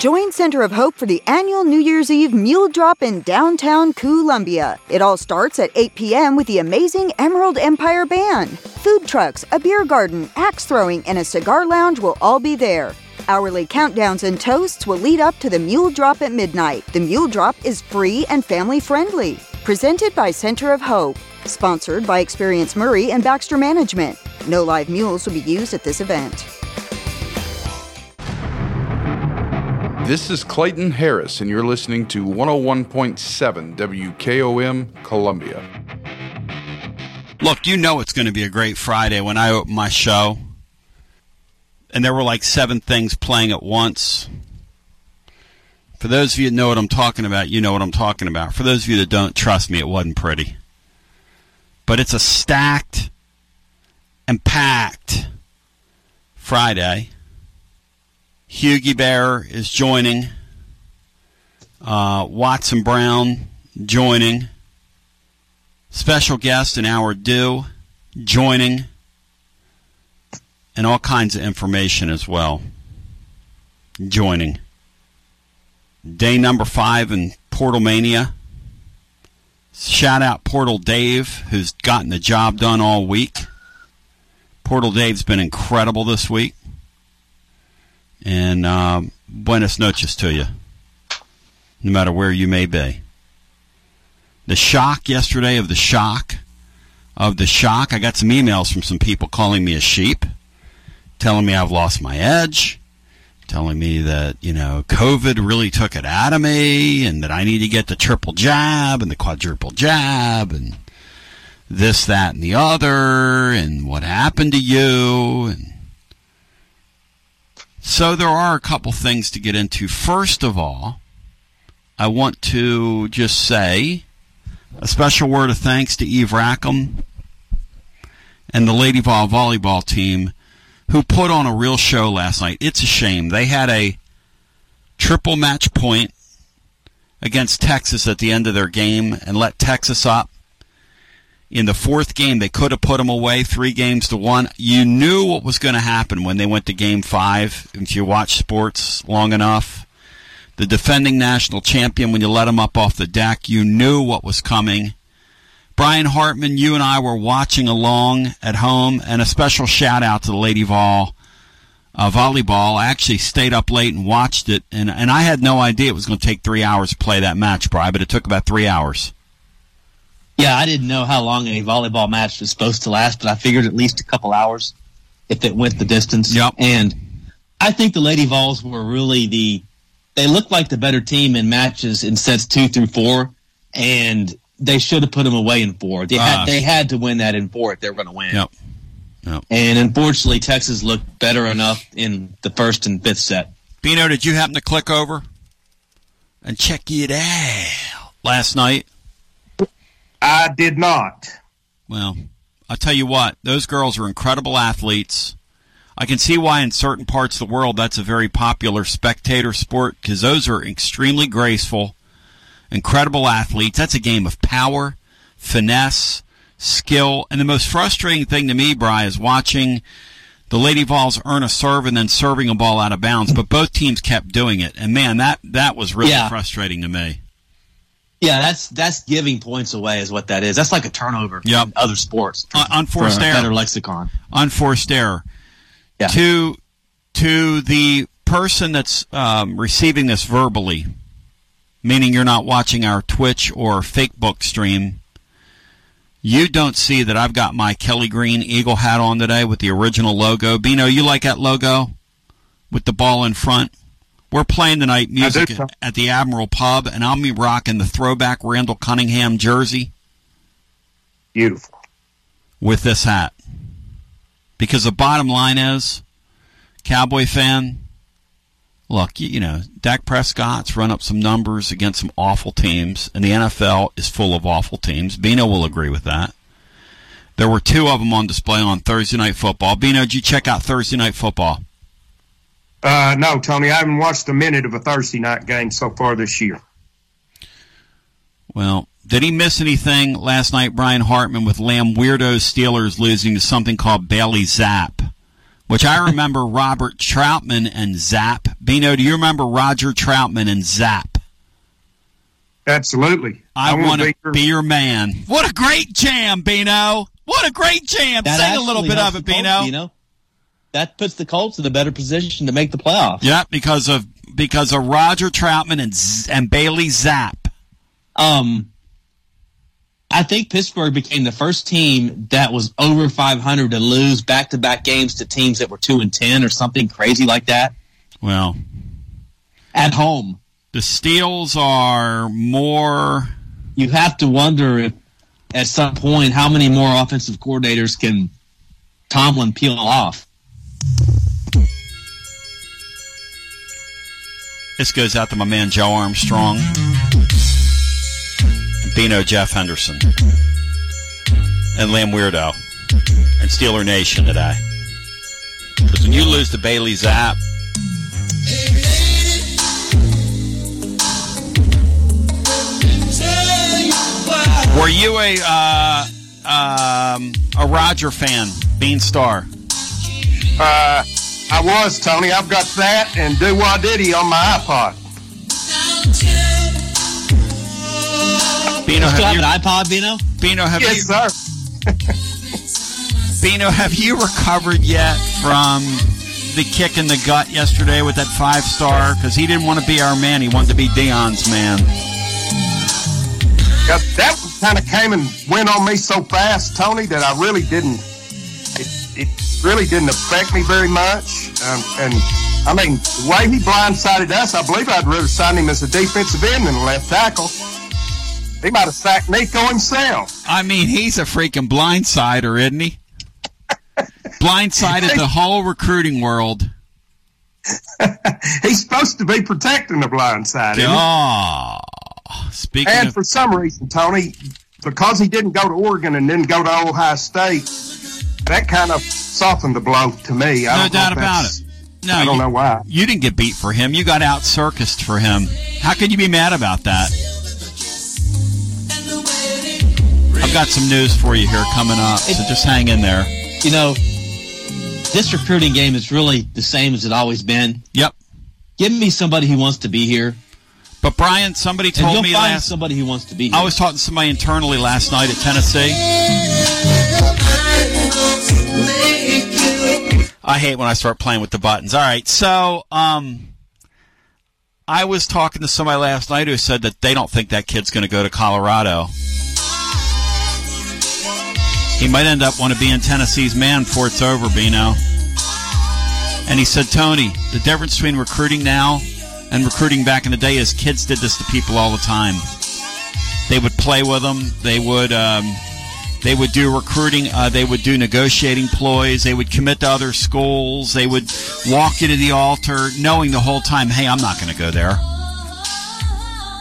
Join Center of Hope for the annual New Year's Eve Mule Drop in downtown Columbia. It all starts at 8 p.m. with the amazing Emerald Empire Band. Food trucks, a beer garden, axe throwing, and a cigar lounge will all be there. Hourly countdowns and toasts will lead up to the Mule Drop at midnight. The Mule Drop is free and family friendly. Presented by Center of Hope. Sponsored by Experience Maury and Baxter Management. No live mules will be used at this event. This is Clayton Harris, and you're listening to 101.7 WKOM Columbia. Look, you know it's going to be a great Friday when I open my show. And there were like seven things playing at once. For those of you that know what I'm talking about, you know what I'm talking about. For those of you that don't, trust me, it wasn't pretty. But it's a stacked and packed Friday. Hughie Bear is joining. Uh, Watson Brown joining. Special guest in hour due joining. And all kinds of information as well. Joining. Day number five in Portal Mania. Shout out Portal Dave, who's gotten the job done all week. Portal Dave's been incredible this week. And uh, buenas noches to you, no matter where you may be. The shock yesterday of the shock of the shock. I got some emails from some people calling me a sheep, telling me I've lost my edge, telling me that, you know, COVID really took it out of me and that I need to get the triple jab and the quadruple jab and this, that, and the other and what happened to you and so there are a couple things to get into. First of all, I want to just say a special word of thanks to Eve Rackham and the Lady Vol volleyball team who put on a real show last night. It's a shame. They had a triple match point against Texas at the end of their game and let Texas up. In the fourth game, they could have put them away three games to one. You knew what was going to happen when they went to game five. If you watch sports long enough, the defending national champion, when you let him up off the deck, you knew what was coming. Brian Hartman, you and I were watching along at home, and a special shout out to the Lady Vol uh, volleyball. I actually stayed up late and watched it, and, and I had no idea it was going to take three hours to play that match, Brian, but it took about three hours. Yeah, I didn't know how long a volleyball match was supposed to last, but I figured at least a couple hours if it went the distance. Yep. And I think the Lady Vols were really the they looked like the better team in matches in sets two through four, and they should have put them away in four. They had Uh, they had to win that in four if they were going to win. Yep. Yep. And unfortunately, Texas looked better enough in the first and fifth set. Bino, did you happen to click over and check it out last night? I did not. Well, I'll tell you what, those girls are incredible athletes. I can see why in certain parts of the world that's a very popular spectator sport because those are extremely graceful, incredible athletes. That's a game of power, finesse, skill, and the most frustrating thing to me, Bry, is watching the Lady Vols earn a serve and then serving a ball out of bounds. But both teams kept doing it, and man, that that was really Yeah. frustrating to me. Yeah, that's that's giving points away is what that is. That's like a turnover Yep. in other sports. Un- unforced error. better lexicon. unforced error. Yeah. To to the person that's um, receiving this verbally, meaning you're not watching our Twitch or Facebook stream, you don't see that I've got my Kelly Green Eagle hat on today with the original logo. Bino, you like that logo with the ball in front? We're playing tonight music do. at the Admiral Pub, and I'll be rocking the throwback Randall Cunningham jersey Beautiful. with this hat. Because the bottom line is, Cowboy fan, look, you, you know, Dak Prescott's run up some numbers against some awful teams, and the NFL is full of awful teams. Bino will agree with that. There were two of them on display on Thursday Night Football. Bino, did you check out Thursday Night Football? Uh, no, Tony, I haven't watched a minute of a Thursday night game so far this year. Well, did he miss anything last night, Brian Hartman, with Lamb Weirdos Steelers losing to something called Bailey Zappe? Which I remember Robert Troutman and Zapp. Bino, do you remember Roger Troutman and Zapp? Absolutely. I, wanna want to your- be your man. What a great jam, Bino! What a great jam! That Sing a little bit of it, the Colts, Bino. That puts the Colts in a better position to make the playoffs. Yeah, because of because of Roger Troutman and Z- and Bailey Zappe. Um, I think Pittsburgh became the first team that was over 500 to lose back to back games to teams that were 2 and 10 or something crazy like that. Well, at home. The Steels are more. You have to wonder if at some point how many more offensive coordinators can Tomlin peel off. This goes out to my man Joe Armstrong. Bino Jeff Henderson. And Lamb Weirdo. And Steeler Nation today. Because when you lose to Bailey Zappe, Were you a uh, um, a Roger fan, Bean Star? Uh, I was Tony. I've got that and Do Wah Diddy on my iPod. Bino, you have, you, an iPod, Bino? Bino, have yes, you, sir. Bino, have you recovered yet from the kick in the gut yesterday with that five star? Because he didn't want to be our man; he wanted to be Deion's man. That kind of came and went on me so fast, Tony, that I really didn't. It, it really didn't affect me very much. Um, and I mean, the way he blindsided us, I believe I'd rather sign him as a defensive end than a left tackle. He might have sacked Nico himself. I mean, he's a freaking blindsider, isn't he? Blindsided the whole recruiting world. he's supposed to be protecting the blind side. Oh, speaking and of, for some reason, Tony, because he didn't go to Oregon and didn't go to Ohio State, that kind of softened the blow to me. I no don't know doubt about it. No, I don't you, know why. You didn't get beat for him. You got out circused for him. How could you be mad about that? I've got some news for you here coming up, so just hang in there. You know, this recruiting game is really the same as it always been. Yep. Give me somebody who wants to be here. But Brian, somebody and told you'll me find last. somebody who wants to be here. I was talking to somebody internally last night at Tennessee. I hate when I start playing with the buttons. All right, so um, I was talking to somebody last night who said that they don't think that kid's going to go to Colorado. He might end up want to be in Tennessee's man before it's over, Bino. And he said, Tony, the difference between recruiting now and recruiting back in the day is kids did this to people all the time. They would play with them. They would um, they would do recruiting. Uh, they would do negotiating ploys. They would commit to other schools. They would walk you to the altar, knowing the whole time, hey, I'm not going to go there.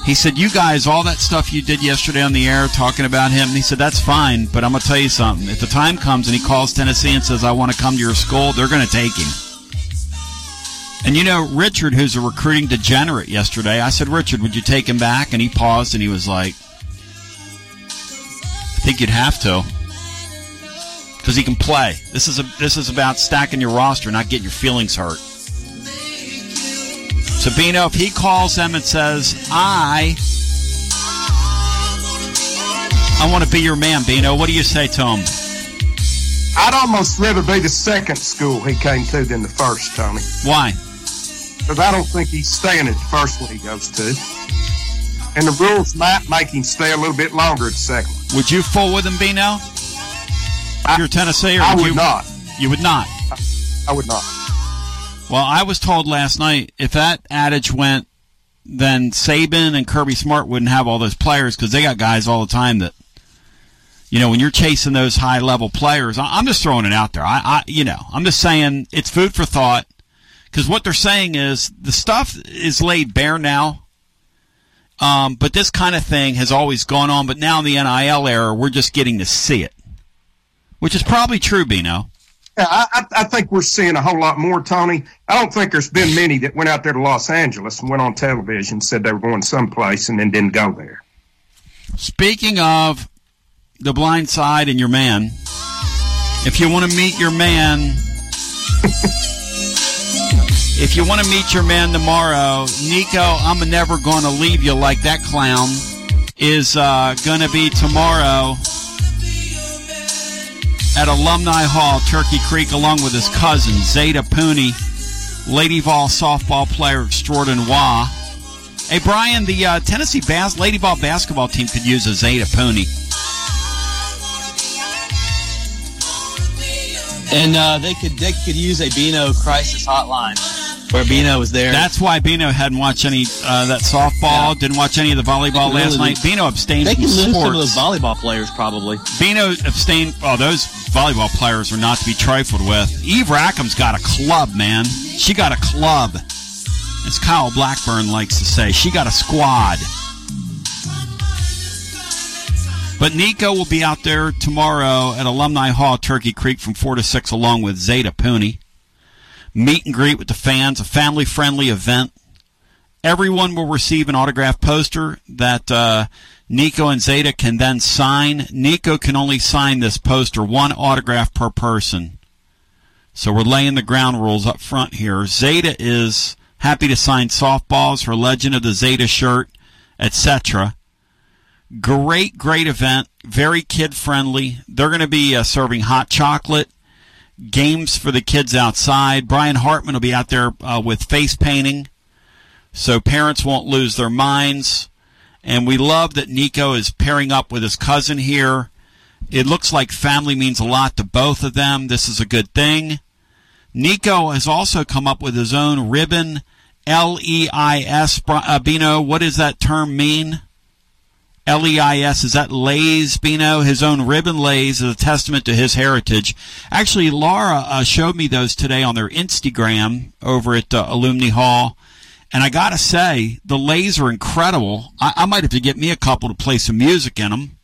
He said, you guys, all that stuff you did yesterday on the air talking about him, he said, that's fine, but I'm going to tell you something. If the time comes and he calls Tennessee and says, I want to come to your school, they're going to take him. And you know, Richard, who's a recruiting degenerate yesterday, I said, Richard, would you take him back? And he paused and he was like, I think you'd have to. Because he can play. This is a this is about stacking your roster, not getting your feelings hurt. Sabino, if he calls them and says, I I want to be your man, Bino, what do you say to him? I'd almost rather be the second school he came to than the first, Tony. Why? Because I don't think he's staying at the first one he goes to. And the rules might make him stay a little bit longer at the second one. Would you fool with him, Bino? If you're Tennessee, or I would would you, not. You would not. I would not. Well, I was told last night if that adage went, then Saban and Kirby Smart wouldn't have all those players because they got guys all the time that, you know, when you're chasing those high level players. I- I'm just throwing it out there. I, I you know, I'm just saying it's food for thought because what they're saying is the stuff is laid bare now. Um, but this kind of thing has always gone on. But now in the NIL era, we're just getting to see it, which is probably true, Bino. Yeah, I, I, I think we're seeing a whole lot more, Tony. I don't think there's been many that went out there to Los Angeles and went on television, said they were going someplace, and then didn't go there. Speaking of the blind side and your man, if you want to meet your man, If you want to meet your man tomorrow, Nico, I'm never going to leave you like that clown is uh, going to be tomorrow at Alumni Hall, Turkey Creek, along with his cousin Zaida Puni, Lady Vol softball player extraordinaire. Hey Brian, the uh, Tennessee Bas- Lady Vol basketball team could use a Zaida Puni. And uh, they could they could use a Beano Crisis Hotline where Beano was there. That's why Beano hadn't watched any uh, that softball, didn't watch any of the volleyball last really- night. Beano abstained they from can lose sports. some of those volleyball players probably. Beano abstained. Oh, those volleyball players are not to be trifled with. Eve Rackham's got a club, man. She got a club. As Kyle Blackburn likes to say, she got a squad. But Nico will be out there tomorrow at Alumni Hall, Turkey Creek, from 4 to 6, along with Zaida Puni. Meet and greet with the fans, a family friendly event. Everyone will receive an autographed poster that uh, Nico and Zaida can then sign. Nico can only sign this poster, one autograph per person. So we're laying the ground rules up front here. Zaida is happy to sign softballs, her Legend of the Zaida shirt, etc. Great, great event. Very kid friendly. They're going to be uh, serving hot chocolate, games for the kids outside. Brian Hartman will be out there uh, with face painting, so parents won't lose their minds. And we love that Nico is pairing up with his cousin here. It looks like family means a lot to both of them. This is a good thing. Nico has also come up with his own ribbon, L E I S. Uh, Bino, what does that term mean? L E I S. Is that Lays Bino? His own ribbon lays is a testament to his heritage. Actually, Laura uh, showed me those today on their Instagram over at uh, Alumni Hall. And I gotta say, the lays are incredible. I, I might have to get me a couple to play some music in them.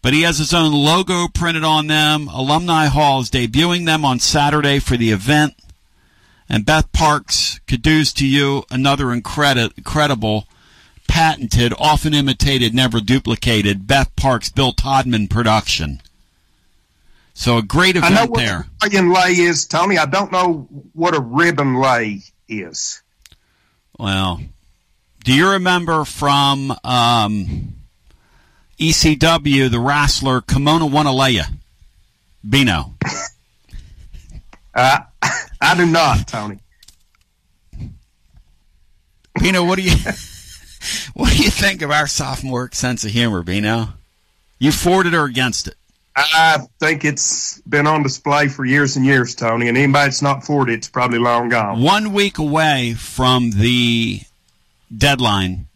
But he has his own logo printed on them. Alumni Hall is debuting them on Saturday for the event. And Beth Parks, kudos to you, another incredi- incredible, patented, often imitated, never duplicated Beth Parks Bill Todman production. So a great I know event what there. a ribbon lay is, Tony. I don't know what a ribbon lay is. Well, do you remember from um, ECW the wrestler Kimona Wanalaia? Bino. Uh, I do not, Tony. Bino, what do you what do you think of our sophomore sense of humor, Bino? You for it or against it? I think it's been on display for years and years, Tony. And anybody that's not for it, it's probably long gone. One week away from the deadline.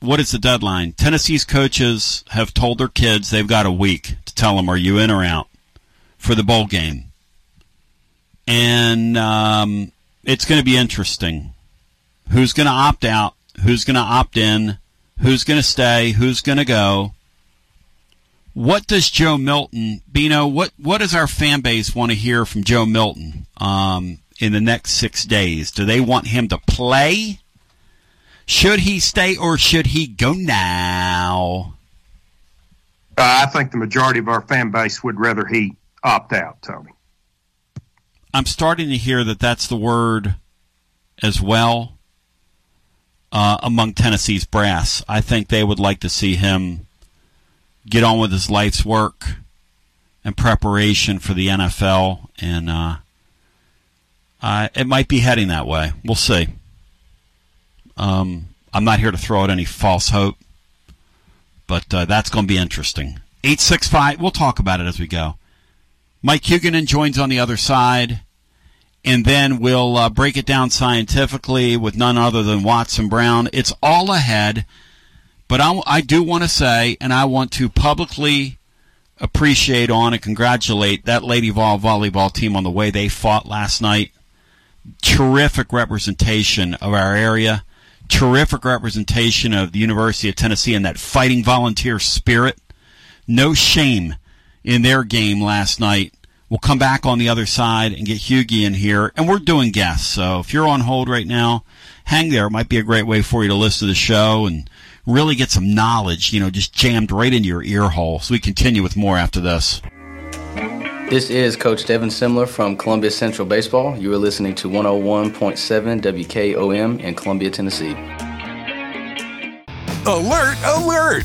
What is the deadline? Tennessee's coaches have told their kids they've got a week to tell them are you in or out for the bowl game. And um, it's going to be interesting. Who's going to opt out? Who's going to opt in? Who's going to stay? Who's going to go? What does Joe Milton, Bino? What what does our fan base want to hear from Joe Milton um, in the next six days? Do they want him to play? Should he stay or should he go now? Uh, I think the majority of our fan base would rather he opt out, Tony. I'm starting to hear that that's the word as well uh, among Tennessee's brass. I think they would like to see him get on with his life's work and preparation for the NFL, and uh, uh, it might be heading that way. We'll see. Um, I'm not here to throw out any false hope, but uh, that's going to be interesting. 865, we'll talk about it as we go. Mike Huguenin joins on the other side, and then we'll uh, break it down scientifically with none other than Watson Brown. It's all ahead, but I, I do want to say, and I want to publicly appreciate on and congratulate that Lady Vol volleyball team on the way they fought last night. Terrific representation of our area, terrific representation of the University of Tennessee and that fighting volunteer spirit. No shame in their game last night. We'll come back on the other side and get Hughie in here, and we're doing guests. So if you're on hold right now, hang there. It might be a great way for you to listen to the show and really get some knowledge, you know, just jammed right into your ear hole. So we continue with more after this. This is Coach Devin Simler from Columbia Central Baseball. You are listening to 101.7 WKOM in Columbia, Tennessee. Alert, alert!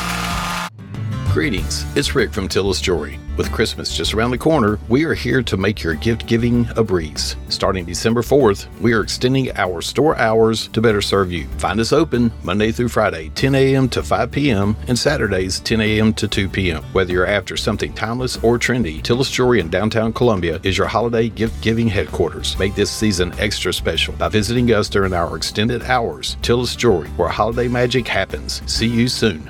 Greetings, it's Rick from Tillis Jewelry. With Christmas just around the corner, we are here to make your gift giving a breeze. Starting December 4th, we are extending our store hours to better serve you. Find us open Monday through Friday, 10 a.m. to 5 p.m., and Saturdays, 10 a.m. to 2 p.m. Whether you're after something timeless or trendy, Tillis Jewelry in downtown Columbia is your holiday gift giving headquarters. Make this season extra special by visiting us during our extended hours. Tillis Jewelry, where holiday magic happens. See you soon.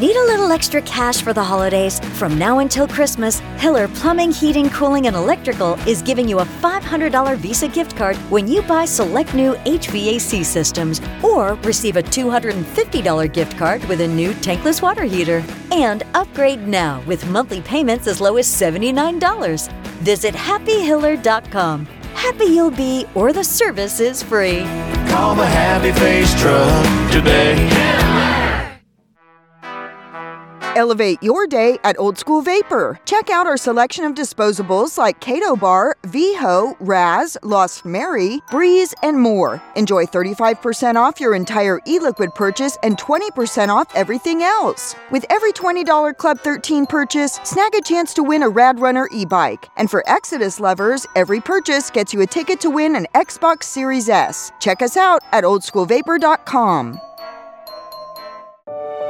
Need a little extra cash for the holidays? From now until Christmas, Hiller Plumbing, Heating, Cooling, and Electrical is giving you a $500 Visa gift card when you buy select new HVAC systems or receive a $250 gift card with a new tankless water heater. And upgrade now with monthly payments as low as $79. Visit happyhiller.com. Happy you'll be, or the service is free. Call the Happy Face Truck today. Elevate your day at Old School Vapor. Check out our selection of disposables like Kado Bar, VHO, Raz, Lost Mary, Breeze, and more. Enjoy 35% off your entire e liquid purchase and 20% off everything else. With every $20 Club 13 purchase, snag a chance to win a Rad Runner e bike. And for Exodus lovers, every purchase gets you a ticket to win an Xbox Series S. Check us out at oldschoolvapor.com.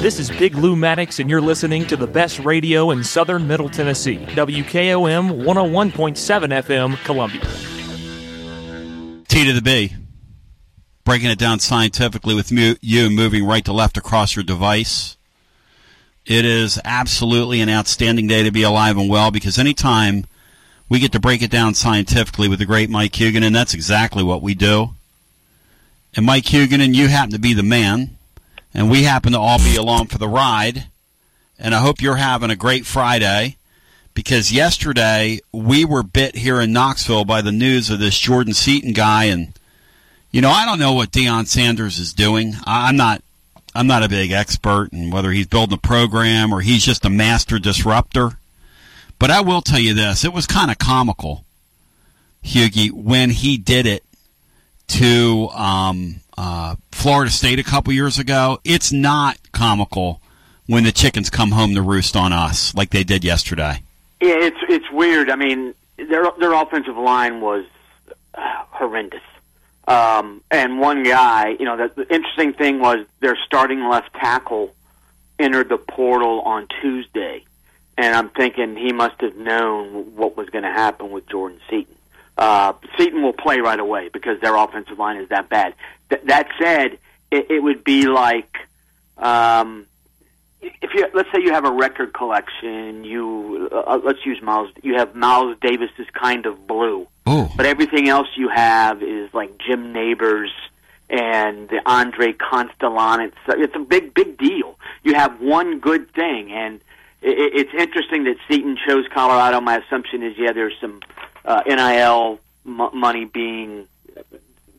This is Big Lou Maddox, and you're listening to the best radio in southern Middle Tennessee. WKOM 101.7 FM, Columbia. T to the B. Breaking it down scientifically with you moving right to left across your device. It is absolutely an outstanding day to be alive and well because anytime we get to break it down scientifically with the great Mike Huguenin, and that's exactly what we do. And Mike Huguenin, you happen to be the man and we happen to all be along for the ride. And I hope you're having a great Friday because yesterday we were bit here in Knoxville by the news of this Jordan Seaton guy, and you know I don't know what Deion Sanders is doing. I'm not. I'm not a big expert in whether he's building a program or he's just a master disruptor. But I will tell you this: it was kind of comical, Hughie, when he did it to um, uh, Florida State a couple years ago. It's not comical when the chickens come home to roost on us like they did yesterday. Yeah, it's it's weird. I mean, their their offensive line was uh, horrendous. Um, and one guy, you know, the, the interesting thing was their starting left tackle entered the portal on Tuesday, and I'm thinking he must have known what was going to happen with Jordan Seaton. Uh, Seaton will play right away because their offensive line is that bad. Th- that said, it, it would be like um, if you let's say you have a record collection. You uh, let's use Miles. You have Miles Davis's kind of blue, Ooh. but everything else you have is like Jim Nabors and the Andre Kostelanetz. It's it's a big big deal. You have one good thing, and it, it's interesting that Seaton chose Colorado. My assumption is yeah, there's some uh, NIL m- money being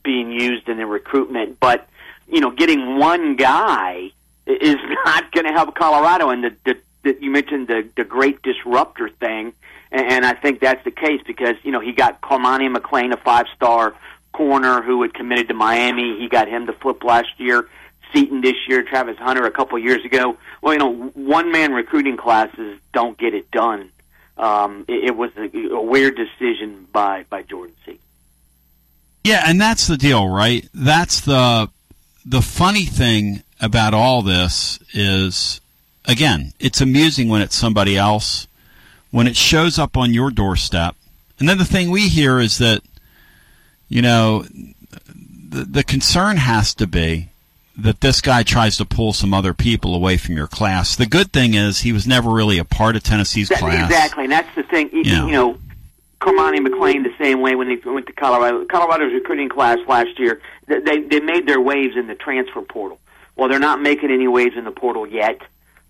being used in the recruitment, but you know, getting one guy is not going to help Colorado. And the, the, the you mentioned the the great disruptor thing, and, and I think that's the case because you know he got Cormani McClain, a five star corner who had committed to Miami. He got him to flip last year. Seaton this year, Travis Hunter a couple years ago. Well, you know, one man recruiting classes don't get it done. Um, it, it was a, a weird decision by by Jordan C. Yeah, and that's the deal, right? That's the the funny thing about all this is again, it's amusing when it's somebody else, when it shows up on your doorstep. And then the thing we hear is that you know, the, the concern has to be that this guy tries to pull some other people away from your class. The good thing is he was never really a part of Tennessee's That- class. Exactly, and that's the thing. You, Yeah. you know, Cormani McClain the same way when they went to Colorado. Colorado's recruiting class last year, th- they they made their waves in the transfer portal. Well, they're not making any waves in the portal yet.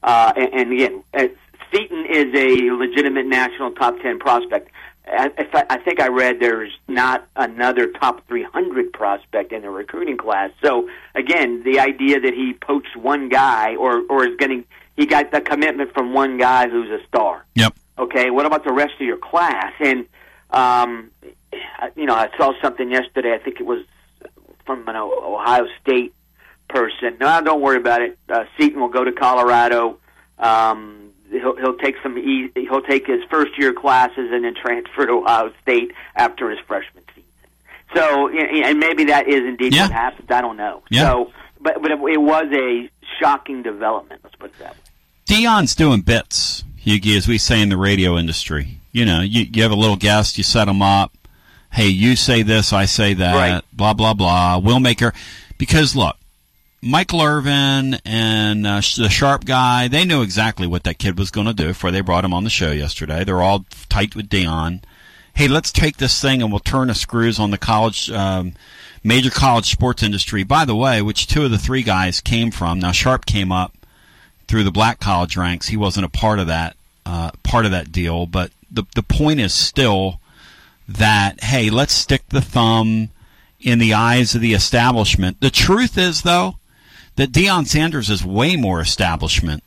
Uh, and, and again, uh, Seaton is a legitimate national top ten prospect. I, if I, I think I read there's not another top 300 prospect in the recruiting class. So again, the idea that he poached one guy or or is getting he got the commitment from one guy who's a star. Yep. Okay, what about the rest of your class? And um, I- you know, I saw something yesterday. I think it was from an Ohio State person. No, don't worry about it. Uh, Seaton will go to Colorado. Um, he'll he'll take some. E- he'll take his first year classes and then transfer to Ohio State after his freshman season. So, and maybe that is indeed what happened. I don't know. Yeah. So, but but it, it was a shocking development. Let's put it that way. Deion's doing bits, Hughie, as we say in the radio industry. You know, you, you have a little guest, you set them up. Hey, you say this, I say that. Right. Blah blah blah. We'll make her because look, Michael Irvin and uh, the Sharpe guy, they knew exactly what that kid was going to do before they brought him on the show yesterday. They're all tight with Deion. Hey, let's take this thing and we'll turn the screws on the college, um, major college sports industry. By the way, which two of the three guys came from. Now Sharpe came up through the black college ranks. He wasn't a part of that uh, part of that deal. But the the point is still that hey, let's stick the thumb in the eyes of the establishment. The truth is though that Deion Sanders is way more establishment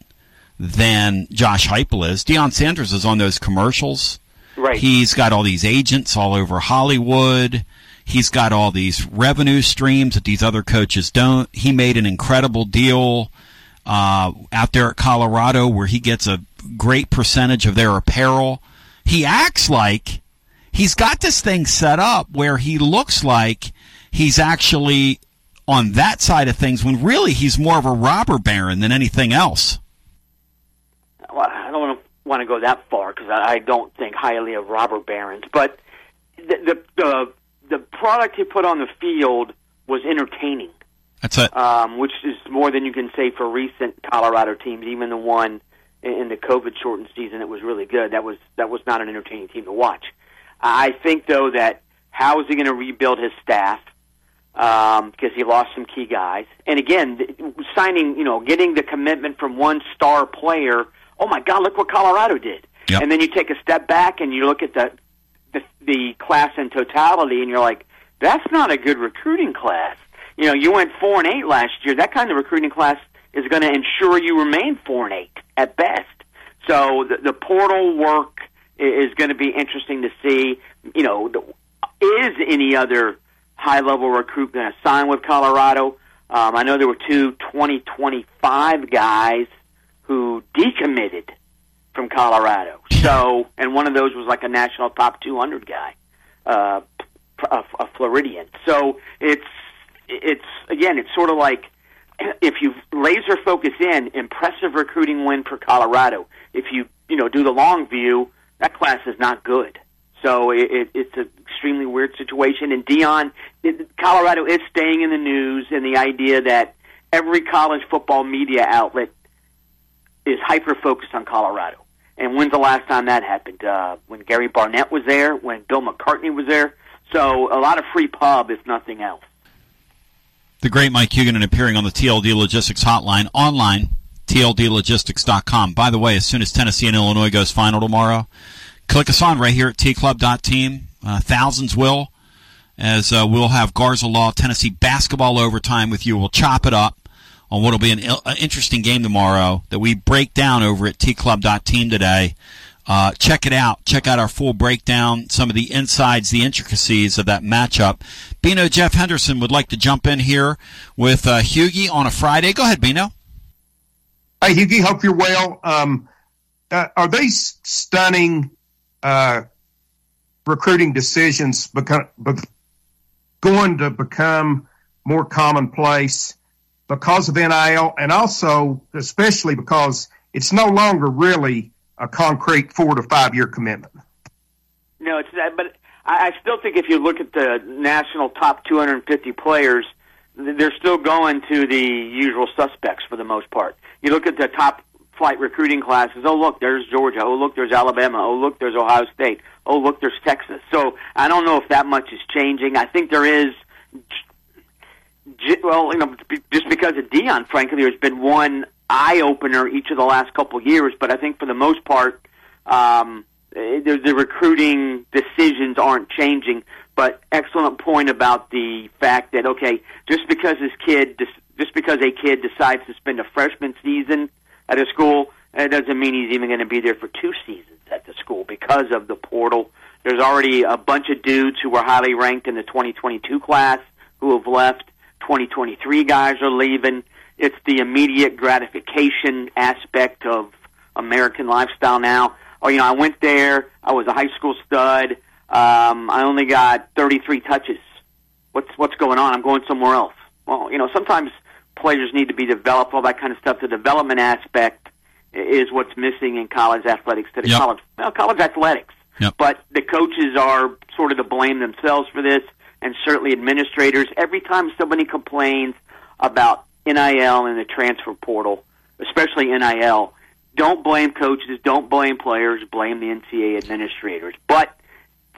than Josh Heupel is. Deion Sanders is on those commercials. Right. He's got all these agents all over Hollywood. He's got all these revenue streams that these other coaches don't. He made an incredible deal uh, out there at Colorado where he gets a great percentage of their apparel. He acts like he's got this thing set up where he looks like he's actually on that side of things when really he's more of a robber baron than anything else. Well, I don't want to go that far because I don't think highly of robber barons, but the, the the the product he put on the field was entertaining. That's it. Um, which is more than you can say for recent Colorado teams, even the one in the COVID shortened season that was really good. That was that was not an entertaining team to watch. I think though that how is he going to rebuild his staff? Um, because he lost some key guys, and again, signing, you know, getting the commitment from one star player. Oh my God! Look what Colorado did. Yep. And then you take a step back and you look at the, the the class in totality, and you're like, that's not a good recruiting class. You know, you went four and eight last year. That kind of recruiting class is going to ensure you remain four and eight at best. So the, the portal work is going to be interesting to see. You know, the, is any other high level recruit going to sign with Colorado? Um, I know there were two 2025 guys who decommitted from Colorado. So, and one of those was like a national top 200 guy, uh, a, a Floridian. So it's it's again, it's sort of like if you laser focus in, impressive recruiting win for Colorado. If you you know do the long view, that class is not good. So it, it, it's an extremely weird situation. And Deion, it, Colorado is staying in the news, and the idea that every college football media outlet is hyper focused on Colorado. And when's the last time that happened? Uh, when Gary Barnett was there, when Bill McCartney was there. So a lot of free pub, if nothing else. The great Mike Huguenin appearing on the TLD Logistics Hotline online, tldlogistics.com. By the way, as soon as Tennessee and Illinois goes final tomorrow, click us on right here at tclub.team. Uh, thousands will, as uh, we'll have Garza Law Tennessee basketball overtime with you. We'll chop it up on what will be an, an interesting game tomorrow that we break down over at tclub.team today. Uh, check it out. Check out our full breakdown, some of the insides, the intricacies of that matchup. Bino Jeff Henderson would like to jump in here with uh, Hughie on a Friday. Go ahead, Bino. Hey, Hughie, hope you're well. Um, uh, are these stunning uh, Uh, recruiting decisions going to become more commonplace because of NIL and also, especially because it's no longer really a concrete four to five year commitment. No, it's that, but I, I still think if you look at the national top 250 players, they're still going to the usual suspects for the most part. You look at the top flight recruiting classes. Oh, look, there's Georgia. Oh, look, there's Alabama. Oh, look, there's Ohio State. Oh, look, there's Texas. So I don't know if that much is changing. I think there is. Well, you know, just because of Deion, frankly, there's been one eye opener each of the last couple of years. But I think for the most part, um, the, the recruiting decisions aren't changing. But excellent point about the fact that okay, just because this kid, just because a kid decides to spend a freshman season at a school, it doesn't mean he's even going to be there for two seasons at the school because of the portal. There's already a bunch of dudes who were highly ranked in the 2022 class who have left. 2023 guys are leaving it's the immediate gratification aspect of American lifestyle now. Or, you know, I went there, I was a high school stud, um, I only got 33 touches. What's, what's going on? I'm going somewhere else. Well, you know, sometimes players need to be developed, all that kind of stuff. The development aspect is what's missing in college athletics today. Yep. College, well, college athletics. Yep. But the coaches are sort of to blame themselves for this, and certainly administrators. Every time somebody complains about NIL and the transfer portal, especially NIL, don't blame coaches, don't blame players, blame the NCAA administrators. But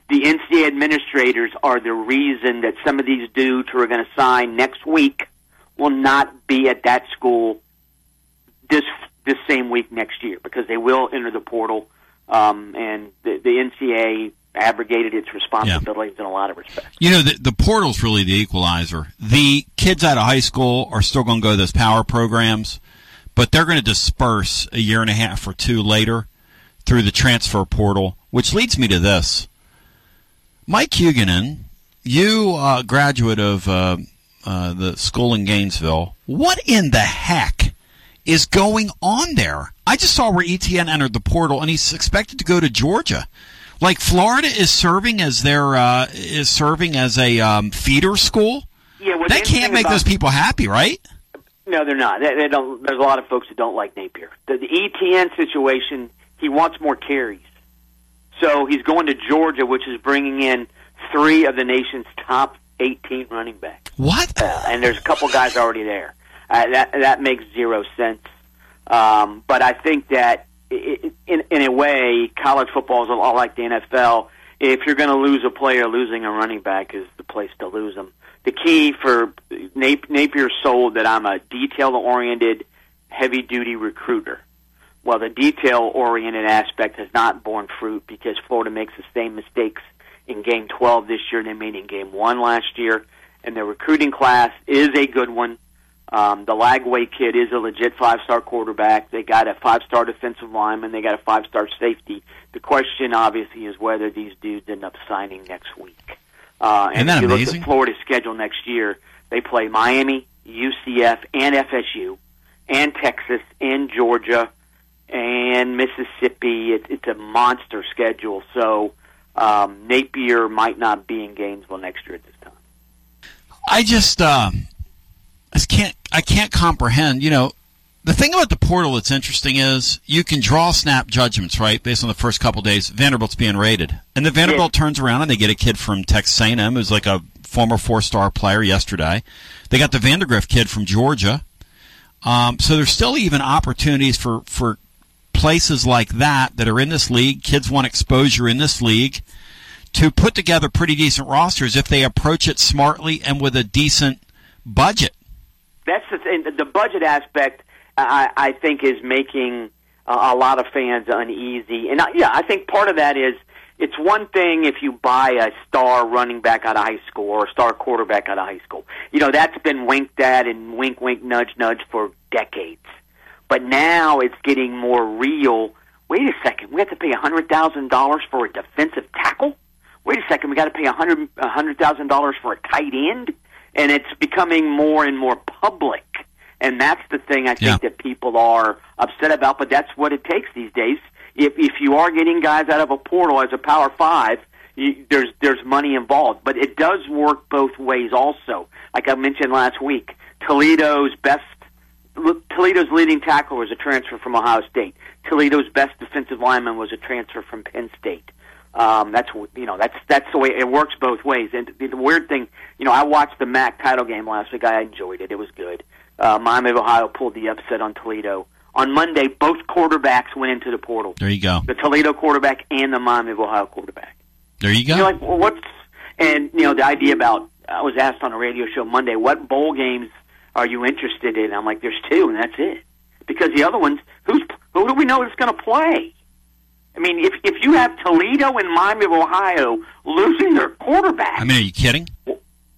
the NCAA administrators are the reason that some of these dudes who are going to sign next week will not be at that school this this same week next year because they will enter the portal, um, and the, the NCAA abrogated its responsibilities yeah. in a lot of respects. You know, the, the portal's really the equalizer. The kids out of high school are still going to go to those power programs, but they're going to disperse a year and a half or two later through the transfer portal, which leads me to this. Mike Huguenin, you uh, graduate of uh, uh, the school in Gainesville. What in the heck is going on there? I just saw where ETN entered the portal, and he's expected to go to Georgia. Like Florida is serving as their uh, is serving as a um, feeder school. Yeah, that can't make about- those people happy, right? No, they're not. They, they don't. There's a lot of folks who don't like Napier. The, the ETN situation, he wants more carries, so he's going to Georgia, which is bringing in three of the nation's top 18 running backs. What? Uh, and there's a couple guys already there. Uh, that that makes zero sense. Um, but I think that i i in in a way, college football is a lot like the NFL. If you're going to lose a player, losing a running back is the place to lose them. The key for Nap- Napier sold that I'm a detail-oriented, heavy-duty recruiter. Well, the detail-oriented aspect has not borne fruit because Florida makes the same mistakes in Game 12 this year they made in Game 1 last year. And their recruiting class is a good one. Um, the Lagway kid is a legit five-star quarterback. They got a five-star defensive lineman. They got a five-star safety. The question, obviously, is whether these dudes end up signing next week. Uh, and Isn't that if you amazing? look at Florida's schedule next year, they play Miami, UCF, and FSU, and Texas, and Georgia, and Mississippi. It, it's a monster schedule. So um, Napier might not be in Gainesville next year at this time. I just uh, I just can't I can't comprehend. You know, the thing about the portal that's interesting is you can draw snap judgments, right, based on the first couple days. Vanderbilt's being rated, and the Vanderbilt turns around and they get a kid from Texas A&M who's like a former four-star player yesterday. They got the Vandergrift kid from Georgia. Um, so there's still even opportunities for for places like that that are in this league. Kids want exposure in this league to put together pretty decent rosters if they approach it smartly and with a decent budget. That's the thing. The budget aspect, I, I think, is making a, lot of fans uneasy. And I, yeah, I think part of that is it's one thing if you buy a star running back out of high school or a star quarterback out of high school. You know that's been winked at and wink, wink, nudge, nudge for decades. But now it's getting more real. Wait a second, we have to pay a hundred thousand dollars for a defensive tackle. Wait a second, we got to pay a hundred a hundred thousand dollars for a tight end, and it's becoming more and more public. And that's the thing I think that people are upset about. But that's what it takes these days. If if you are getting guys out of a portal as a Power Five, you, there's there's money involved. But it does work both ways also. Like I mentioned last week, Toledo's best Toledo's leading tackle was a transfer from Ohio State. Toledo's best defensive lineman was a transfer from Penn State. Um, that's you know that's that's the way it works both ways. And the, the weird thing, you know, I watched the MAC title game last week. I enjoyed it. It was good. Uh, Miami of Ohio pulled the upset on Toledo. On Monday, both quarterbacks went into the portal. There you go. The Toledo quarterback and the Miami of Ohio quarterback. There you go. You're like, well, what's and you know the idea about I was asked on a radio show Monday, what bowl games are you interested in? I'm like, there's two, and that's it. Because the other ones, who's who do we know is going to play? I mean, if if you have Toledo and Miami of Ohio losing their quarterback, I mean, are you kidding?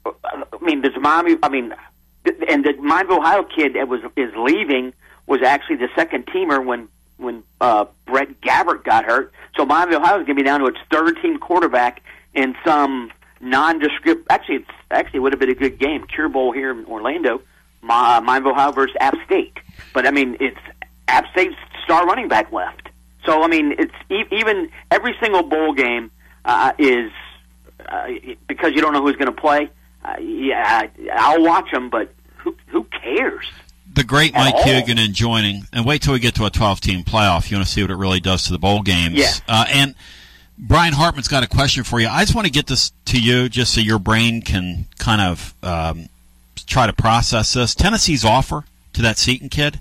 I mean, does Miami? I mean, and the Miami of Ohio kid that was is leaving was actually the second teamer when when uh, Brett Gabbert got hurt. So Miami of Ohio is going to be down to its third team quarterback in some nondescript. Actually, it's actually it would have been a good game. Cure Bowl here in Orlando, Mi- Miami of Ohio versus App State. But I mean, it's App State's star running back left. So I mean, it's e- even every single bowl game uh, is uh, because you don't know who's going to play. Uh, yeah, I'll watch them, but who who cares? The great Mike all. Huguenin joining, and wait till we get to a 12-team playoff. You want to see what it really does to the bowl games. Yeah. Uh, and Brian Hartman's got a question for you. I just want to get this to you, just so your brain can kind of um, try to process this. Tennessee's offer to that Seaton kid,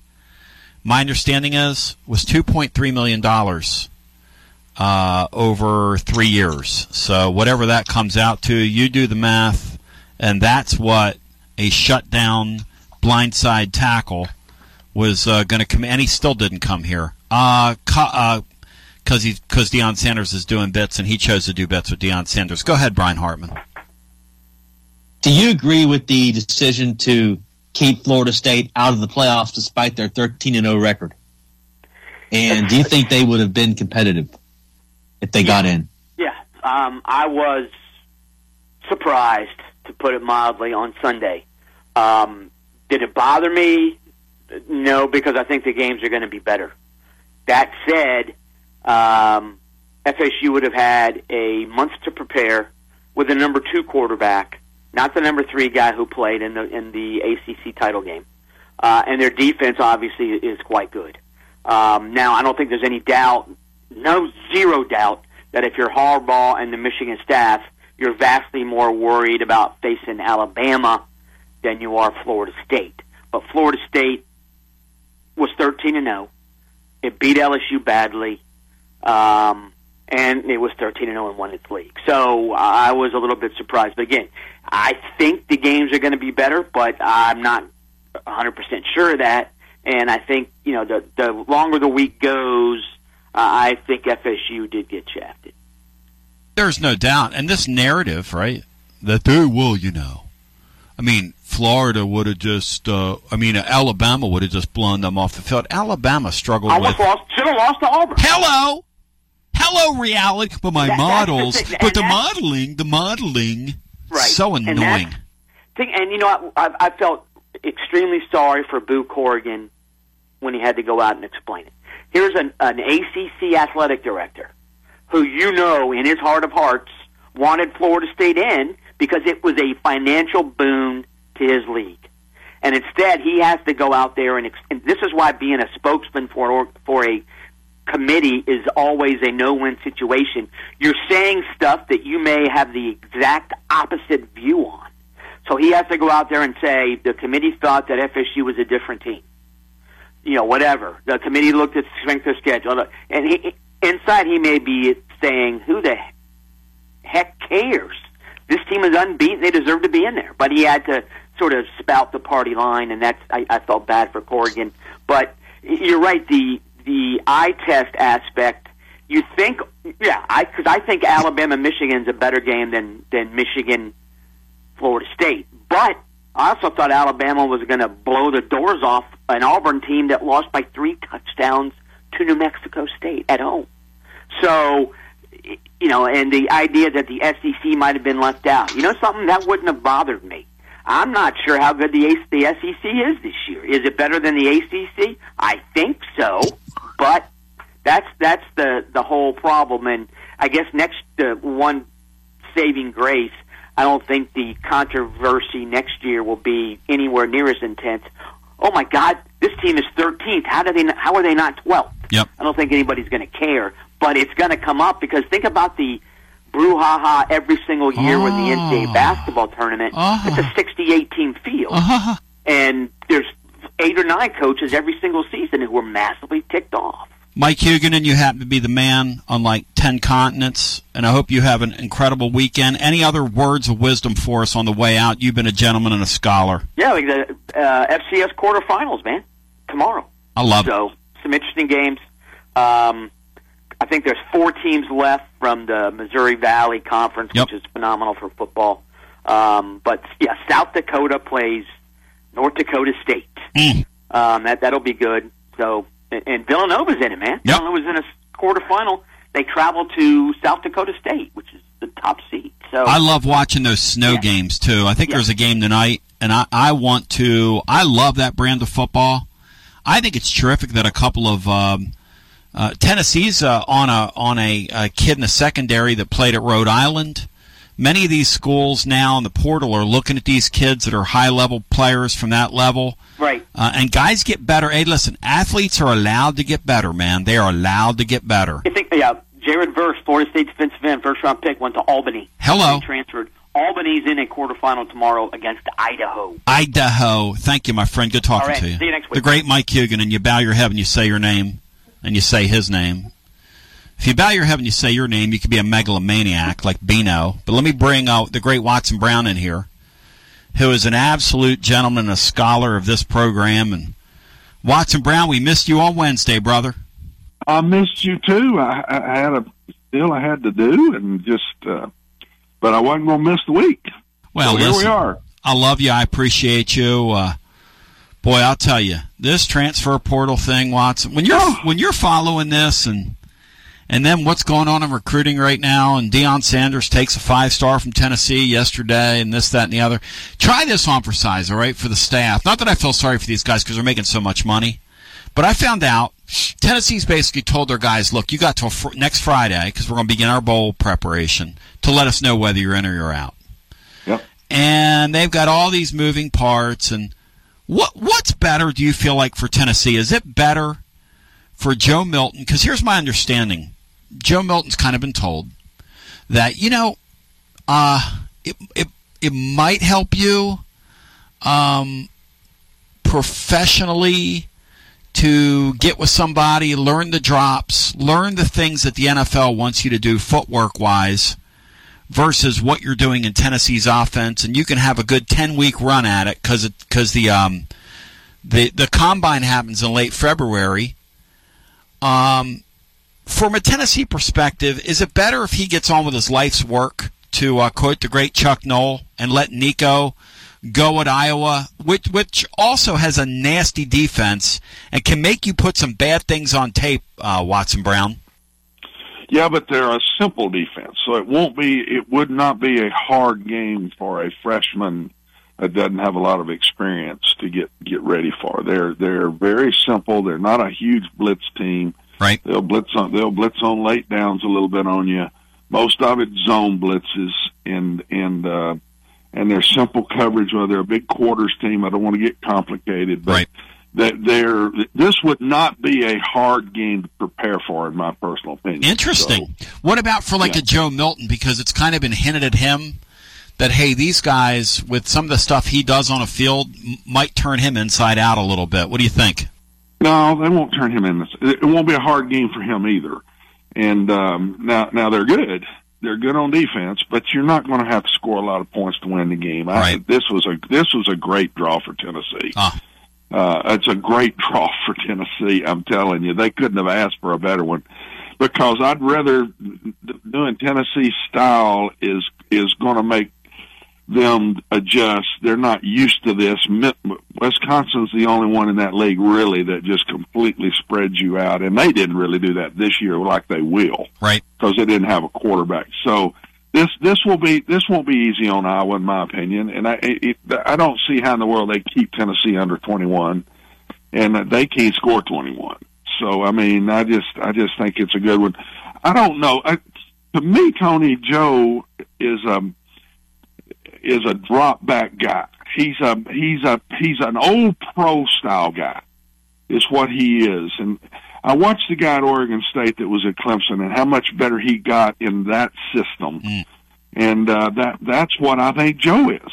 my understanding is, was 2.3 million dollars uh, over three years. So whatever that comes out to, you do the math, and that's what a shutdown blindside tackle was uh, going to come. And he still didn't come here. Uh, co- uh, because because Deion Sanders is doing bits and he chose to do bits with Deion Sanders. Go ahead, Brian Hartman. Do you agree with the decision to keep Florida State out of the playoffs despite their 13 and 0 record. And do you think they would have been competitive if they got in? Yeah, um, I was surprised, to put it mildly, on Sunday. Um, did it bother me? No, because I think the games are going to be better. That said, um, FSU would have had a month to prepare with a number two quarterback, not the number three guy who played in the in the ACC title game. Uh, and their defense obviously is quite good. Um, now, I don't think there's any doubt, no zero doubt, that if you're Harbaugh and the Michigan staff, you're vastly more worried about facing Alabama than you are Florida State. But Florida State was 13 and 0. It beat LSU badly, um, and it was 13 and 0 and won its league. So I was a little bit surprised. But again, I think the games are going to be better, but I'm not 100% sure of that. And I think you know the the longer the week goes, uh, I think FSU did get shafted. There's no doubt, and this narrative, right? That they will, you know. I mean, Florida would have just. Uh, I mean, Alabama would have just blown them off the field. Alabama struggled Almost with. lost, should have lost to Auburn. Hello, hello, reality. But my That- models, but the modeling, the modeling, Right. so annoying. that's- Thing, and you know, I, I, I felt extremely sorry for Boo Corrigan when he had to go out and explain it. Here's an, an ACC athletic director who you know, in his heart of hearts, wanted Florida State in because it was a financial boon to his league. And instead, he has to go out there and, and this is why being a spokesman for for a committee is always a no-win situation. You're saying stuff that you may have the exact opposite view on. So he has to go out there and say the committee thought that FSU was a different team. You know, whatever. The committee looked at strength of schedule, and he, inside he may be saying, "Who the heck cares? This team is unbeaten. They deserve to be in there." But he had to sort of spout the party line, and that's I, I felt bad for Corrigan. But you're right. The the eye test aspect. You think, yeah, I because I think Alabama Michigan's a better game than than Michigan Florida State. But I also thought Alabama was going to blow the doors off an Auburn team that lost by three touchdowns to New Mexico State at home. So, you know, and the idea that the SEC might have been left out. You know, something that wouldn't have bothered me. I'm not sure how good the, the SEC is this year. Is it better than the ACC? I think so, but that's that's the the whole problem. And I guess next uh, one saving grace. I don't think the controversy next year will be anywhere near as intense. Oh my God, this team is 13th. How do they? Not, how are they not 12th? Yep. I don't think anybody's going to care, but it's going to come up because think about the brouhaha every single year with the NCAA basketball tournament. It's a 68 team field, and there's eight or nine coaches every single season who are massively ticked off. Mike Huguenin, you happen to be the man on like 10 continents, and I hope you have an incredible weekend. Any other words of wisdom for us on the way out? You've been a gentleman and a scholar. Yeah, like the uh, FCS quarterfinals, man, tomorrow. I love so, some interesting games. Um, I think there's four teams left from the Missouri Valley Conference, which is phenomenal for football. Um, but yeah, South Dakota plays North Dakota State. Mm. Um, that that'll be good. So, and, and Villanova's in it, man. Villanova's in a quarterfinal. They travel to South Dakota State, which is the top seed. So I love watching those snow games too. I think there's a game tonight, and I, I want to. I love that brand of football. I think it's terrific that a couple of um, uh, Tennessee's uh, on a on a, a kid in the secondary that played at Rhode Island. Many of these schools now in the portal are looking at these kids that are high level players from that level. Right. Uh, and guys get better. Hey, listen, athletes are allowed to get better, man. They are allowed to get better. I think yeah, Jared Verse, Florida State defensive end, first round pick, went to Albany. Hello. He transferred. Albany's in a quarterfinal tomorrow against Idaho. Idaho. Thank you, my friend. Good talking right, to you. see you next week. The great Mike Huguenin, and you bow your head and you say your name, and you say his name. If you bow your head and you say your name, you could be a megalomaniac like Bino. But let me bring uh, the great Watson Brown in here, who is an absolute gentleman a scholar of this program. And Watson Brown, we missed you on Wednesday, brother. I missed you too. I, I had a deal I had to do, and just, uh, but I wasn't going to miss the week. Well, so here listen, we are. I love you. I appreciate you. Uh, Boy, I'll tell you, this transfer portal thing, Watson. When you're Oh. when you're following this and and then what's going on in recruiting right now, and Deion Sanders takes a five star from Tennessee yesterday, and this, that, and the other. Try this on for size, all right, for the staff. Not that I feel sorry for these guys because they're making so much money, but I found out Tennessee's basically told their guys, look, you got till fr- next Friday because we're going to begin our bowl preparation to let us know whether you're in or you're out. Yep. And they've got all these moving parts, and what what's better? Do you feel like for Tennessee? Is it better for Joe Milton? Because here's my understanding: Joe Milton's kind of been told that you know, uh, it it it might help you, um, professionally to get with somebody, learn the drops, learn the things that the NFL wants you to do footwork wise versus what you're doing in Tennessee's offense, and you can have a good ten week run at it because because the um the the combine happens in late February. Um, from a Tennessee perspective, is it better if he gets on with his life's work? To uh, quote the great Chuck Noll and let Nico go at Iowa, which which also has a nasty defense and can make you put some bad things on tape, uh, Watson Brown. Yeah, but they're a simple defense, so it won't be. It would not be a hard game for a freshman that doesn't have a lot of experience to get get ready for. They're they're very simple. They're not a huge blitz team. Right. They'll blitz on they'll blitz on late downs a little bit on you. Most of it zone blitzes and and uh, and they're simple coverage. Well, they're a big quarters team. I don't want to get complicated, but right. That they're this would not be a hard game to prepare for, in my personal opinion. Interesting. what about for like Yeah. a Joe Milton? Because it's kind of been hinted at him that hey, these guys with some of the stuff he does on a field m- might turn him inside out a little bit. What do you think? No, they won't turn him in. It won't be a hard game for him either. And um, now, now they're good. They're good on defense, but you're not going to have to score a lot of points to win the game. I, this was a this was a great draw for Tennessee. Ah. Uh, it's a great draw for Tennessee. I'm telling you, they couldn't have asked for a better one. Because I'd rather doing Tennessee style is is going to make them adjust. They're not used to this. Wisconsin's the only one in that league really that just completely spreads you out, and they didn't really do that this year like they will, right? Because they didn't have a quarterback. So this this will be this won't be easy on Iowa, in my opinion, and I it, I don't see how in the world they keep Tennessee under twenty one, and they can't score twenty one. So I mean, I just I just think it's a good one. I don't know. I, to me, Tony Joe is um is a drop back guy. He's a he's a he's an old pro style guy. Is what he is. And I watched the guy at Oregon State that was at Clemson and how much better he got in that system. And uh, that that's what I think Joe is.